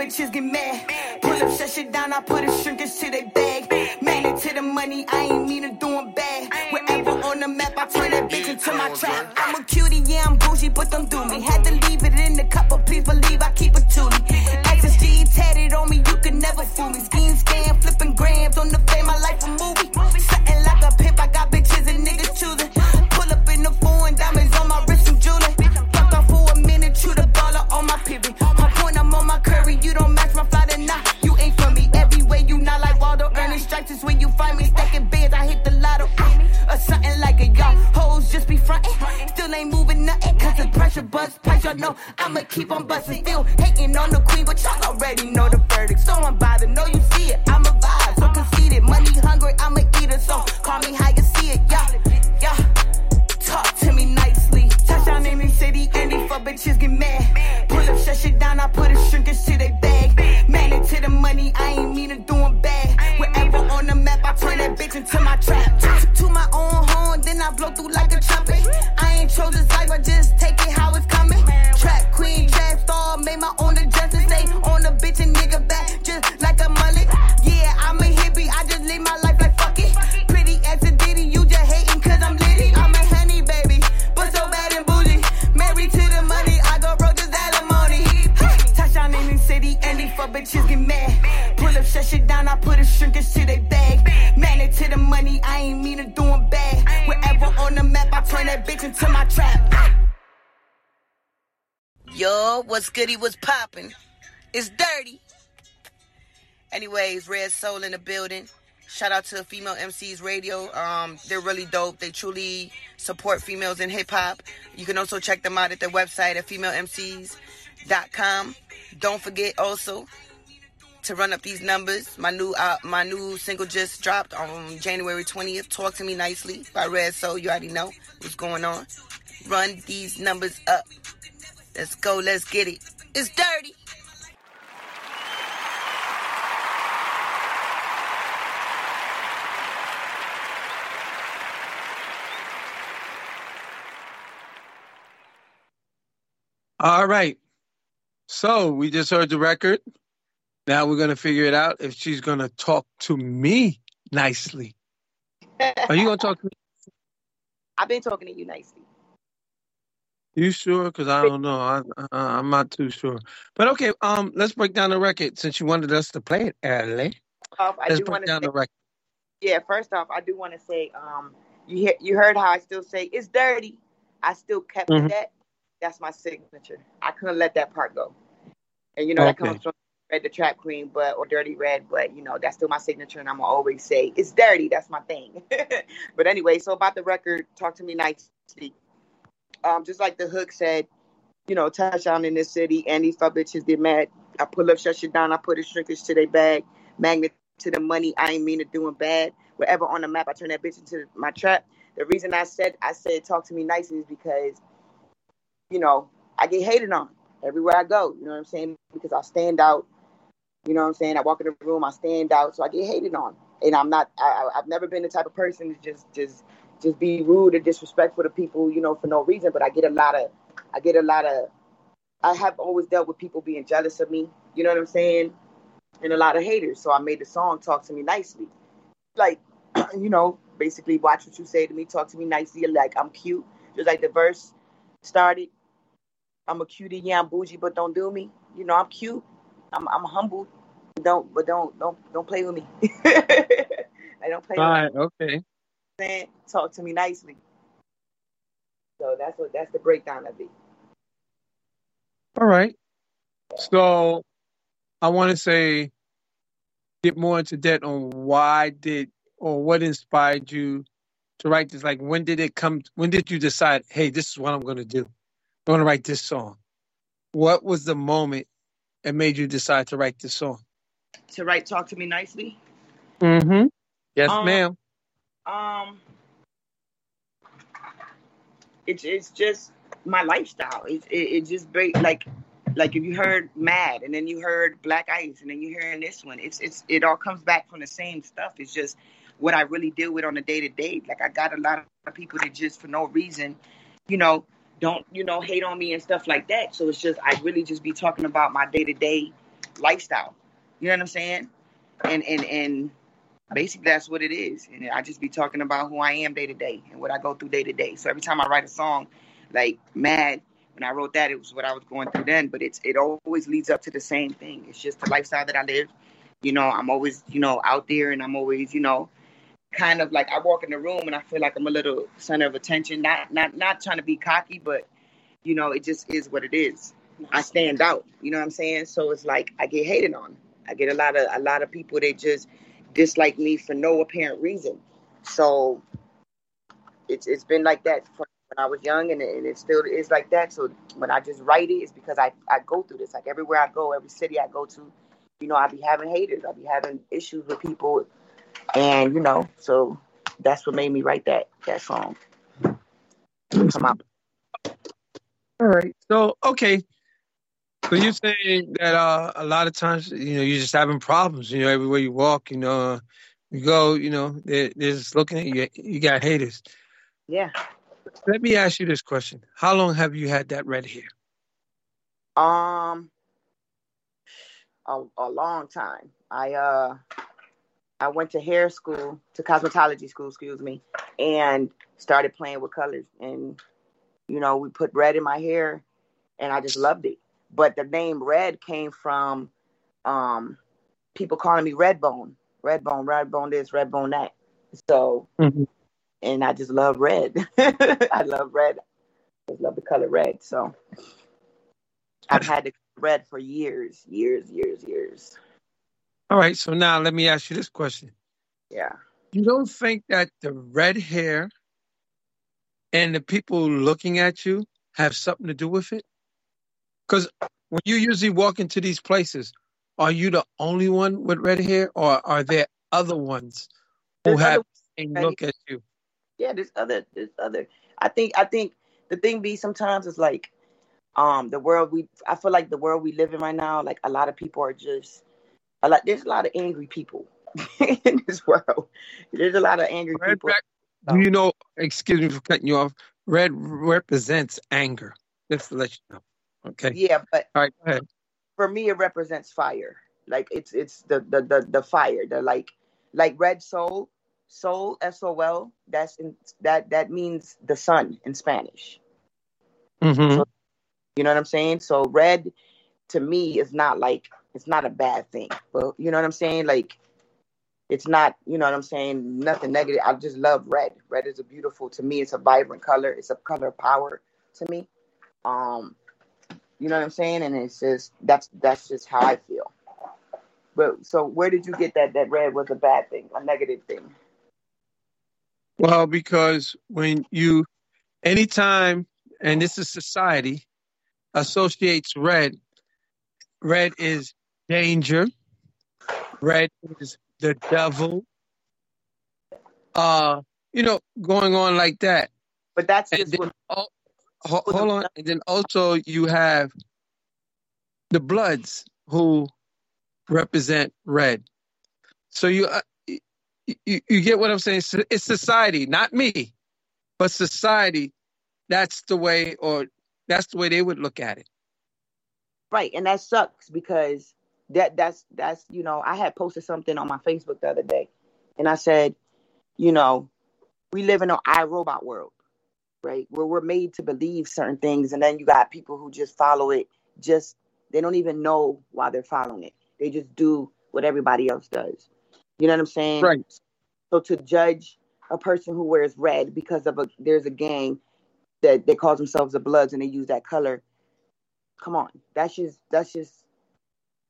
Speaker 7: Bitches get mad. Pull up, shut shit down, I put a shrinkage to they bag. Man, into the money, I ain't mean to doing bad. Wherever on the map, I turn that bitch into my trap. I'm a cutie, yeah, I'm bougie, but don't do me. Had to leave it in the cup, but please believe I keep it to toolie. Access G tatted on me, you can never fool me. Scheme, scam, flipping grams on the fame, my life a movie. What's goody, what's? It's dirty. Anyways, Red Sol in the building. Shout out to Female MCs Radio. Um, they're really dope. They truly support females in hip hop. You can also check them out at their website at femalemcs.com. Don't forget also to run up these numbers. My new uh, my new single just dropped on January 20th. Talk to me nicely by Red Sol. You already know what's going on. Run these numbers up. Let's go. Let's get it. It's dirty.
Speaker 4: All right. So we just heard the record. Now we're gonna figure it out if she's gonna talk to me nicely. Are you gonna talk to me?
Speaker 5: I've been talking to you nicely.
Speaker 4: You sure? Because I don't know. I, I, I'm not too sure. But okay. Um, let's break down the record since you wanted us to play it early.
Speaker 5: I
Speaker 4: Let's
Speaker 5: do
Speaker 4: break down
Speaker 5: say
Speaker 4: the record.
Speaker 5: Yeah, first off, I do want to say, um, you hear, you heard how I still say it's dirty. I still kept
Speaker 4: Mhm.
Speaker 5: that. That's my signature. I couldn't let that part go. And you know that comes from Red the Trap Queen, but or Dirty Red, but you know that's still my signature, and I'm gonna always say it's dirty. That's my thing. but anyway, so about the record, talk to me nicely. Um, just like the hook said, you know, touchdown in this city, and these fuck bitches get mad. I pull up, shut shit down. I put a shrinkage to their bag, magnet to the money. I ain't mean to doing bad. Wherever on the map, I turn that bitch into my trap. The reason I said I said talk to me nicely is because, you know, I get hated on everywhere I go. You know what I'm saying? Because I stand out. You know what I'm saying? I walk in the room, I stand out, so I get hated on. And I'm not. I, I- I've never been the type of person to just just just be rude or disrespectful to people. You know, for no reason. But I get a lot of. I get a lot of. I have always dealt with people being jealous of me. You know what I'm saying? And a lot of haters. So I made the song "Talk to Me Nicely." Like, you know, basically watch what you say to me, talk to me nicely. Like I'm cute, just like the verse started. I'm a cutie, yeah, I'm bougie, but don't do me. You know, I'm cute. I'm I'm humble. Don't but don't don't don't play with me. I don't play
Speaker 4: All right. Okay.
Speaker 5: Saying talk to me nicely. So that's what that's the breakdown of it.
Speaker 4: All right. So I want to say, get more into depth on why did or what inspired you to write this. Like, when did it come? When did you decide, hey, this is what I'm going to do? I'm going to write this song. What was the moment that made you decide to write this song?
Speaker 5: To write talk to me nicely.
Speaker 4: Mm-hmm. Yes,
Speaker 5: Um,
Speaker 4: ma'am.
Speaker 5: Um, it's it's just my lifestyle. It it, it just ba- like like if you heard Mad and then you heard Black Ice and then you're hearing this one, it's it's it all comes back from the same stuff. It's just what I really deal with on a day to day. Like I got a lot of people that just for no reason, you know, don't you know hate on me and stuff like that. So it's just I really just be talking about my day to day lifestyle. You know what I'm saying? And and and basically that's what it is. And i just be talking about who i am day to day and what i go through day to day so every time i write a song like mad when i wrote that it was what i was going through then. But it's it always leads up to the same thing. It's just the lifestyle that i live. You know i'm always you know out there and i'm always you know kind of like i walk in the room and i feel like i'm a little center of attention. Not not not trying to be cocky but you know it just is what it is. I stand out. You know what i'm saying? So it's like i get hated on. I get a lot of a lot of people that just dislike me for no apparent reason. So it's it's been like that when I was young, and it, and it still is like that. So when I just write it, it's because I I go through this. Like everywhere I go, every city I go to, you know, I be having haters. I be having issues with people, and you know, so that's what made me write that that song.
Speaker 4: All right. So okay. So you're saying that uh, a lot of times, you know, you're just having problems. You know, everywhere you walk, you know, you go, you know, they're, they're just looking at you. You got haters.
Speaker 5: Yeah.
Speaker 4: Let me ask you this question: How long have you had that red hair?
Speaker 5: Um, a, a long time. I uh, I went to hair school, to cosmetology school, excuse me, and started playing with colors. And you know, we put red in my hair, and I just loved it. But the name Red came from um, people calling me Redbone, Redbone, Redbone this, Redbone that. So, and I just love red. I love red. I just love the color red. So, I've had the red for years, years, years, years.
Speaker 4: All right. So now let me ask you this question:
Speaker 5: Yeah.
Speaker 4: You don't think that the red hair and the people looking at you have something to do with it? Because when you usually walk into these places, are you the only one with red hair, or are there other ones who
Speaker 5: There's
Speaker 4: have the same look at you?
Speaker 5: yeah, there's other there's other I think I think the thing be sometimes is like um the world we I feel like the world we live in right now, like a lot of people are just a lot there's a lot of angry people in this world. There's a lot of angry
Speaker 4: Red
Speaker 5: people.
Speaker 4: rep- you know, excuse me for cutting you off. Red represents anger. Just to let you know. Okay.
Speaker 5: Yeah, but
Speaker 4: All right. Go ahead.
Speaker 5: for me it represents fire. Like it's it's the the the, the fire, the like like red soul, soul S O L, that's in that that means the sun in Spanish.
Speaker 4: Mm-hmm.
Speaker 5: So, you know what I'm saying? So red to me is not like it's not a bad thing. But you know what I'm saying? Like It's not, you know what I'm saying, nothing negative. I just love red. Red is a beautiful to me. It's a vibrant color. It's a color of power to me. Um, you know what I'm saying? And it's just that's that's just how I feel. But so where did you get that that red was a bad thing, a negative thing?
Speaker 4: Well, because when you, anytime, and this is society, associates red, red is danger, red is the devil, uh, you know, going on like that.
Speaker 5: But that's
Speaker 4: And
Speaker 5: just
Speaker 4: then,
Speaker 5: what
Speaker 4: ho- hold on, and then also you have the Bloods who represent red. So you, uh, you, you you get what I'm saying? It's society, not me, but society. That's the way, or that's the way they would look at it.
Speaker 5: Right, and that sucks because that that's that's you know I had posted something on my Facebook the other day, and I said, you know, we live in an iRobot world, right? Where we're made to believe certain things, and then you got people who just follow it. Just they don't even know why they're following it. They just do what everybody else does. You know what I'm saying?
Speaker 4: Right.
Speaker 5: So to judge a person who wears red because of a there's a gang that they call themselves the Bloods and they use that color. Come on, that's just that's just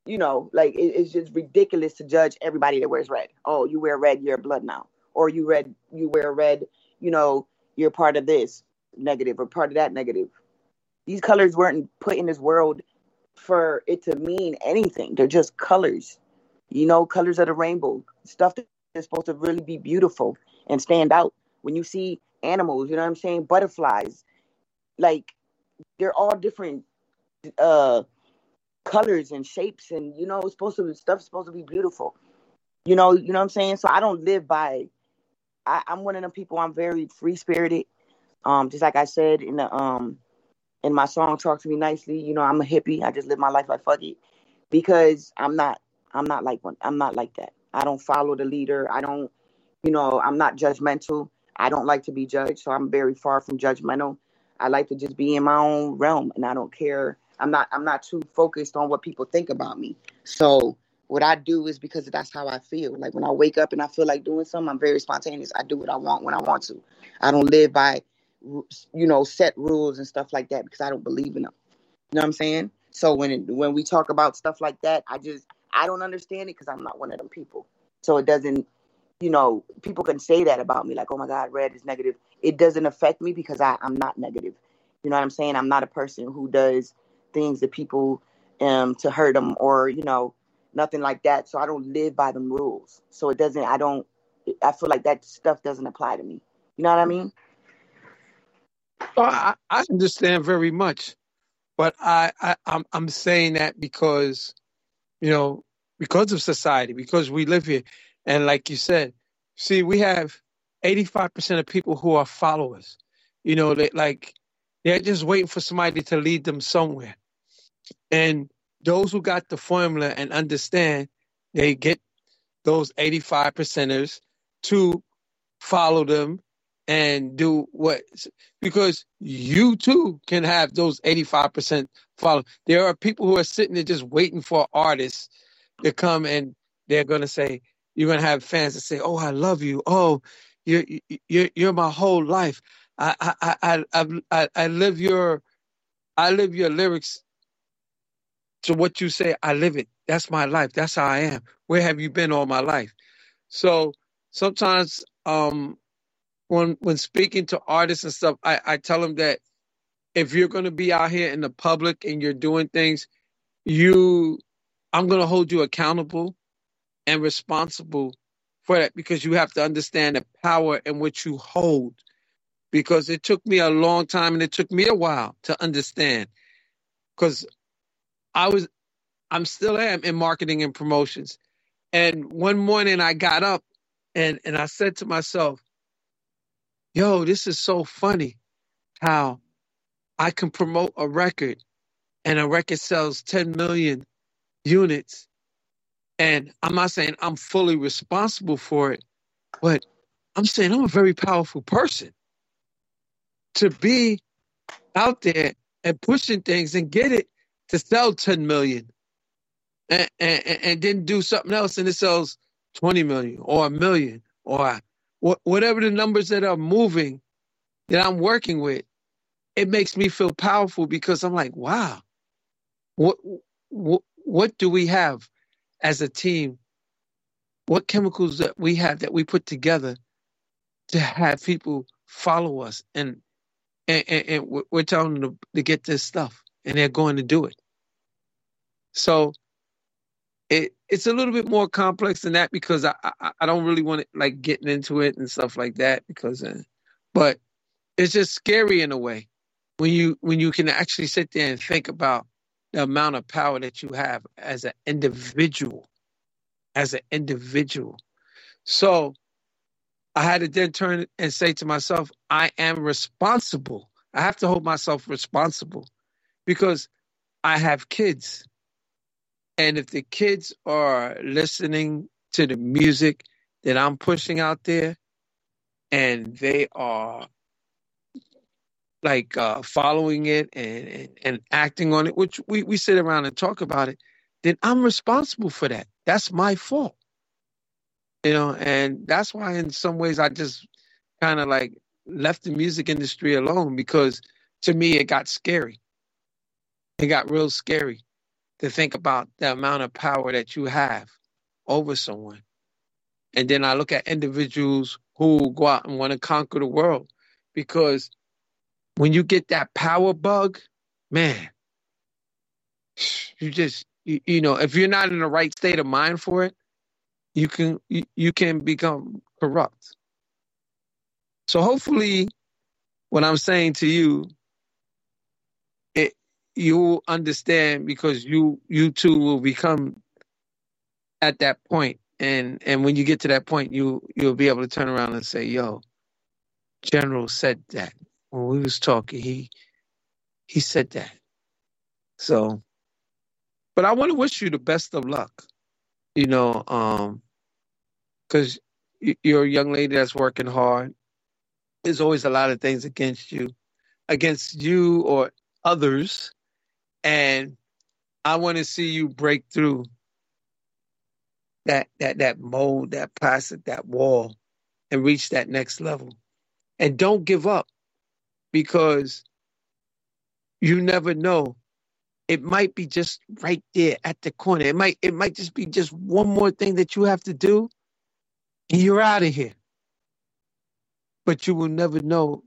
Speaker 5: you know like it, it's just ridiculous to judge everybody that wears red. Oh, you wear red, you're a blood now, or you red, you wear red, you know you're part of this negative or part of that negative. These colors weren't put in this world for it to mean anything. They're just colors, you know, colors of the rainbow, stuff that is supposed to really be beautiful and stand out. When you see animals, you know what I'm saying, butterflies, like they're all different uh colors and shapes and you know it's supposed to be stuff's supposed to be beautiful you know you know what i'm saying so i don't live by I, i'm one of them people i'm very free spirited um just like i said in the um in my song talk to me nicely you know i'm a hippie. I just live my life like fuck it. Because i'm not i'm not like one i'm not like that. I don't follow the leader. I don't you know i'm not judgmental. I don't like to be judged so i'm very far from judgmental. I like to just be in my own realm and i don't care. I'm not i'm not too focused on what people think about me. So what i do is because that's how i feel like when i wake up and i feel like doing something i'm very spontaneous i do what i want when i want to i don't live by you know set rules and stuff like that because i don't believe in them you know what i'm saying so when it, when we talk about stuff like that i just i don't understand it because i'm not one of them people so it doesn't you know, people can say that about me, like, oh my God, red is negative. It doesn't affect me because I, I'm not negative. You know what I'm saying? I'm not a person who does things to people um to hurt them or, you know, nothing like that. So I don't live by them rules. So it doesn't, I don't, I feel like that stuff doesn't apply to me. You know what I mean?
Speaker 4: Well, I, I understand very much, but I, I I'm I'm saying that because you know because of society, because we live here, and like you said, see, we have 85 percent of people who are followers. You know, they like they're just waiting for somebody to lead them somewhere, and those who got the formula and understand, they get those 85 percenters to follow them and do what because you too can have those 85% follow. There are people who are sitting there just waiting for artists to come and they're going to say you're going to have fans that say oh i love you. Oh you're you're, you're my whole life. I, I i i i i live your i live your lyrics to what you say i live it that's my life that's how i am where have you been all my life so sometimes um when when speaking to artists and stuff, I, I tell them that if you're going to be out here in the public and you're doing things, you I'm going to hold you accountable and responsible for that because you have to understand the power in which you hold. Because it took me a long time and it took me a while to understand. Because I was I'm still am in marketing and promotions. And one morning I got up and and I said to myself, yo, this is so funny how I can promote a record and a record sells 10 million units. And I'm not saying I'm fully responsible for it, but I'm saying I'm a very powerful person to be out there and pushing things and get it to sell 10 million and, and, and then do something else and it sells 20 million or a million or wha- whatever the numbers that are moving that I'm working with, it makes me feel powerful because I'm like, wow, what, what, what do we have as a team? What chemicals that we have that we put together to have people follow us and and, and, and we're we're telling them to, to get this stuff and they're going to do it. So it it's a little bit more complex than that because I I, I don't really want to like getting into it and stuff like that because uh, but it's just scary in a way when you when you can actually sit there and think about the amount of power that you have as an individual as an individual. So I had to then turn and say to myself, I am responsible. I have to hold myself responsible because I have kids. And if the kids are listening to the music that I'm pushing out there and they are like uh, following it and, and, and acting on it, which we, we sit around and talk about it, then I'm responsible for that. That's my fault. You know, and that's why in some ways I just kind of like left the music industry alone because to me it got scary. It got real scary to think about the amount of power that you have over someone. And then I look at individuals who go out and want to conquer the world because when you get that power bug, man, you just you, you know if you're not in the right state of mind for it, you can you, you can become corrupt. So hopefully, what I'm saying to you, you'll understand because you you too will become at that point, and and when you get to that point, you you'll be able to turn around and say, "Yo, General said that when we was talking. He he said that." So, but I want to wish you the best of luck. You know, um, because you're a young lady that's working hard. There's always a lot of things against you, against you or others, and I want to see you break through that that that mold, that plastic, that wall, and reach that next level. And don't give up because you never know. It might be just right there at the corner. It might it might just be just one more thing that you have to do, and you're out of here. But you will never know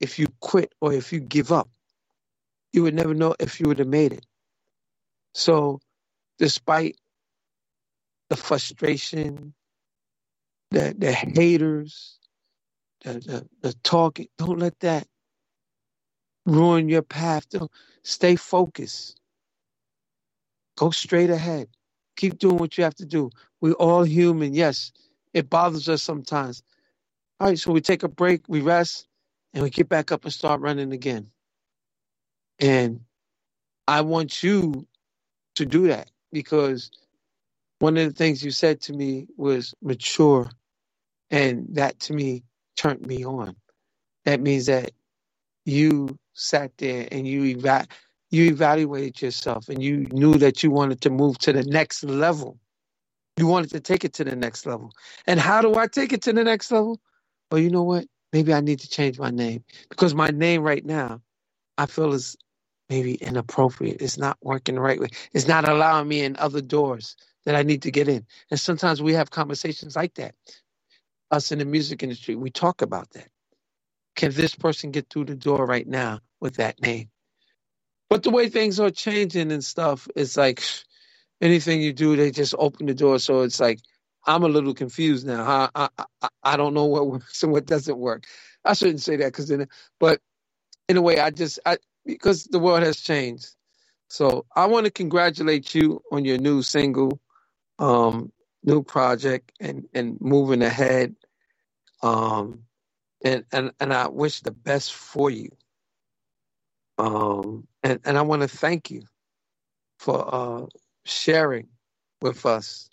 Speaker 4: if you quit or if you give up. You would never know if you would have made it. So, despite the frustration, the the haters, the the, the talking, don't let that ruin your path. Don't stay focused. Go straight ahead. Keep doing what you have to do. We're all human. Yes, it bothers us sometimes. All right, so we take a break, we rest, and we get back up and start running again. And I want you to do that because one of the things you said to me was mature, and that to me turned me on. That means that you sat there and you eva- you evaluated yourself and you knew that you wanted to move to the next level. You wanted to take it to the next level. And how do I take it to the next level? Well, you know what? Maybe I need to change my name because my name right now, I feel is maybe inappropriate. It's not working the right way. It's not allowing me in other doors that I need to get in. And sometimes we have conversations like that. Us in the music industry, we talk about that. Can this person get through the door right now with that name? But the way things are changing and stuff, it's like anything you do, they just open the door. So it's like I'm a little confused now. I I I, I don't know what works and what doesn't work. I shouldn't say that because then, but in a way, I just I because the world has changed. So I want to congratulate you on your new single, um, new project, and and moving ahead. Um, and and and I wish the best for you. Um, and and I want to thank you for uh, sharing with us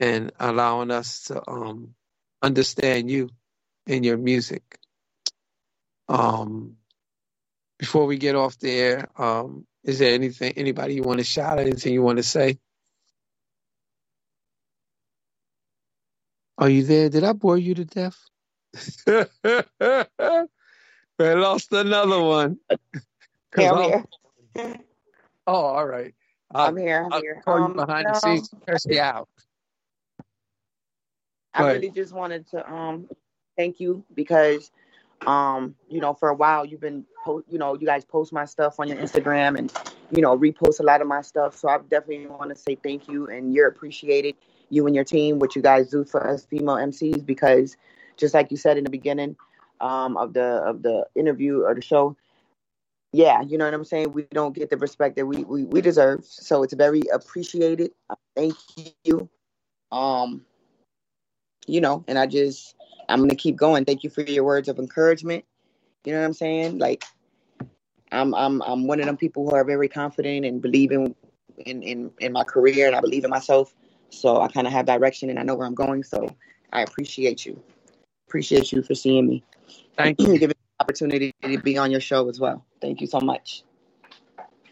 Speaker 4: and allowing us to um, understand you and your music. Um, before we get off the air, um, is there anything, anybody you want to shout, anything you want to say? Are you there? Did I bore you to death? I lost another one.
Speaker 5: Yeah, I'm here.
Speaker 4: Oh, all right. I'll,
Speaker 5: I'm here. I'm
Speaker 4: I'll
Speaker 5: here.
Speaker 4: call you
Speaker 5: Um,
Speaker 4: behind
Speaker 5: no,
Speaker 4: the scenes. Curse you out.
Speaker 5: I really just wanted to um thank you because um you know for a while you've been po- you know you guys post my stuff on your Instagram and you know repost a lot of my stuff. So I definitely want to say thank you and you're appreciated you and your team what you guys do for us female MCs because just like you said in the beginning um of the of the interview or the show yeah you know what I'm saying? We don't get the respect that we we, we deserve. So it's very appreciated. Thank you. Um you know, and I just I'm gonna keep going. Thank you for your words of encouragement. You know what I'm saying? Like I'm I'm I'm one of them people who are very confident and believe in in in, in my career and I believe in myself. So I kind of have direction and I know where I'm going. So I appreciate you. Appreciate you for seeing me.
Speaker 4: Thank
Speaker 5: you. The opportunity to be on your show as well. Thank you so much.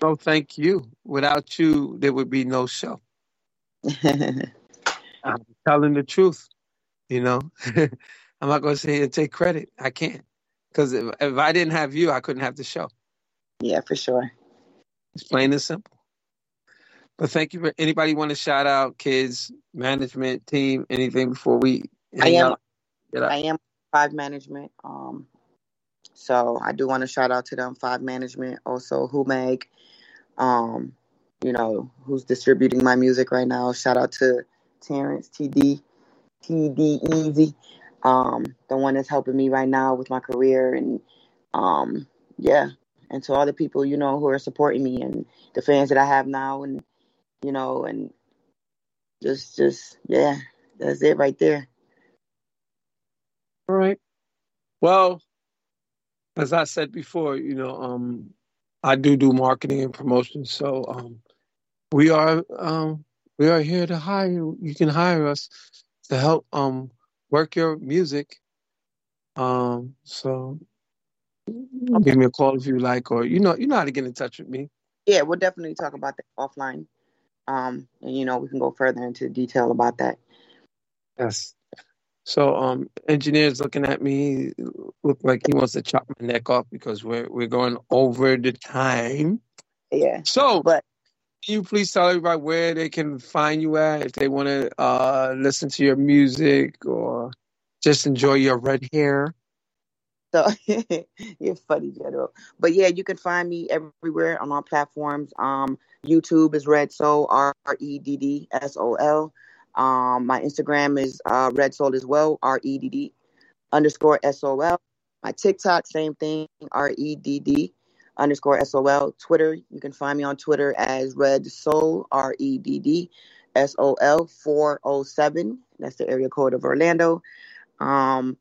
Speaker 4: Oh, thank you. Without you, there would be no show. I'm telling the truth. You know, I'm not going to sit here and take credit. I can't. Because if, if I didn't have you, I couldn't have the show.
Speaker 5: Yeah, for sure.
Speaker 4: It's plain and simple. But thank you for anybody want to shout out kids, management, team, anything before we
Speaker 5: I am
Speaker 4: out?
Speaker 5: I am five management. Um, so I do want to shout out to them five management. Also, Humeg, um, you know, who's distributing my music right now. Shout out to Terrence TD, TD Easy, um, the one that's helping me right now with my career, and um, yeah, and to all the people you know who are supporting me and the fans that I have now, and you know, and just, just yeah, that's it right there.
Speaker 4: All right. Well, as I said before, you know, um, I do do marketing and promotion, so um, we are um, we are here to hire you. You can hire us to help um, work your music. Um, so give me a call if you like, or you know, you know how to get in touch with me.
Speaker 5: Yeah, we'll definitely talk about that offline. Um, and you know, we can go further into detail about that.
Speaker 4: Yes. So, um, engineer's looking at me, look like he wants to chop my neck off because we're we're going over the time.
Speaker 5: Yeah.
Speaker 4: So,
Speaker 5: but
Speaker 4: can you please tell everybody where they can find you at if they want to uh listen to your music or just enjoy your red hair?
Speaker 5: So you're funny, General. But yeah, you can find me everywhere on all platforms. Um, YouTube is Red Sol, R E D D S O L. Um, my Instagram is uh, Red Sol as well, R E D D underscore S O L. My TikTok, same thing, R E D D underscore S O L. Twitter, you can find me on Twitter as Red Sol, R E D D S O L 407. That's the area code of Orlando. Um,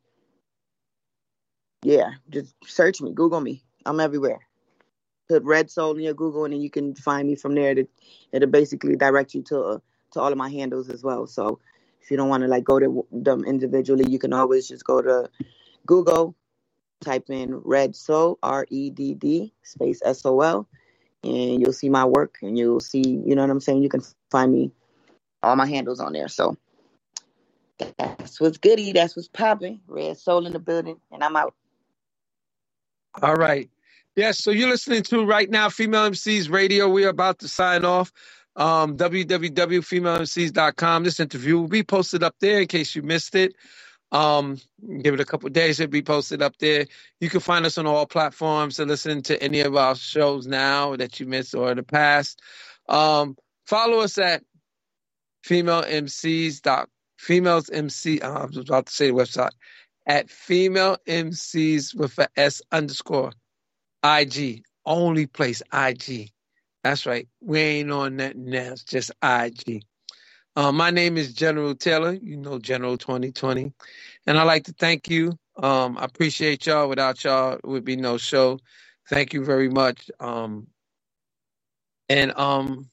Speaker 5: yeah, just search me, Google me. I'm everywhere. Put Red Sol in your Google, and then you can find me from there. To, it'll basically direct you to uh, to all of my handles as well. So if you don't want to like go to them individually, you can always just go to Google, type in Red Sol R E D D space S O L, and you'll see my work, and you'll see, you know what I'm saying. You can find me, all my handles on there. So that's what's goody. That's what's popping. Red Sol in the building, and I'm out.
Speaker 4: All right. Yes, so you're listening to right now Female MCs Radio. We are about to sign off. Um, www.femalemcs.com. This interview will be posted up there in case you missed it. Um, give it a couple days, it'll be posted up there. You can find us on all platforms to listen to any of our shows now that you missed or in the past. Um, follow us at female MCs dot females MC. uh, I was about to say the website at female MCs with a S underscore IG. Only place IG. That's right. We ain't on nothing else, just IG. Uh, my name is General Taylor. You know General 2020. And I'd like to thank you. Um, I appreciate y'all. Without y'all, it would be no show. Thank you very much. Um, and um,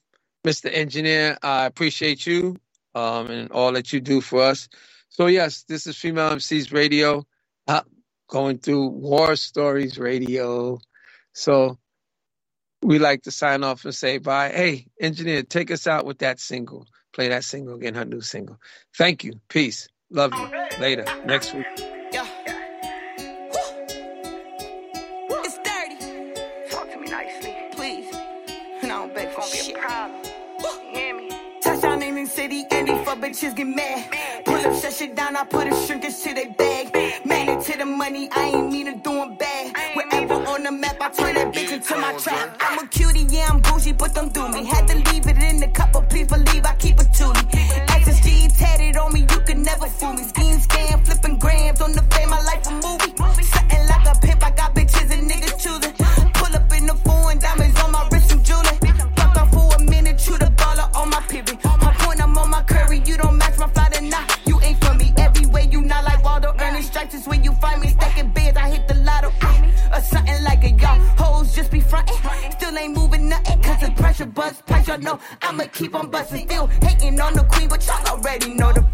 Speaker 4: Mr. Engineer, I appreciate you um, and all that you do for us. So, yes, this is Female MCs Radio, uh, going through War Stories Radio. So, we like to sign off and say bye. Hey, engineer, take us out with that single. Play that single again, her new single. Thank you. Peace. Love you. Later. Next week.
Speaker 7: Yeah. It's dirty. Talk to me nicely, please. And I don't beg for shit. You hear me? Touchdown in the city, and these fuck bitches get mad. Pull up, shut shit down, I put a shrinkage to they bag. Man, into the money, I ain't mean to doing bad. Wherever on the map, I turn that bitch into my trap. I'm a cutie, yeah, I'm bougie, but don't do me. Had to leave it in the cup, but please believe I keep it to me. Access G tatted on me, you can never fool me. Scheme, scam, flipping grams on the fame, keep on bustin'. Still hating on the queen, but y'all already know the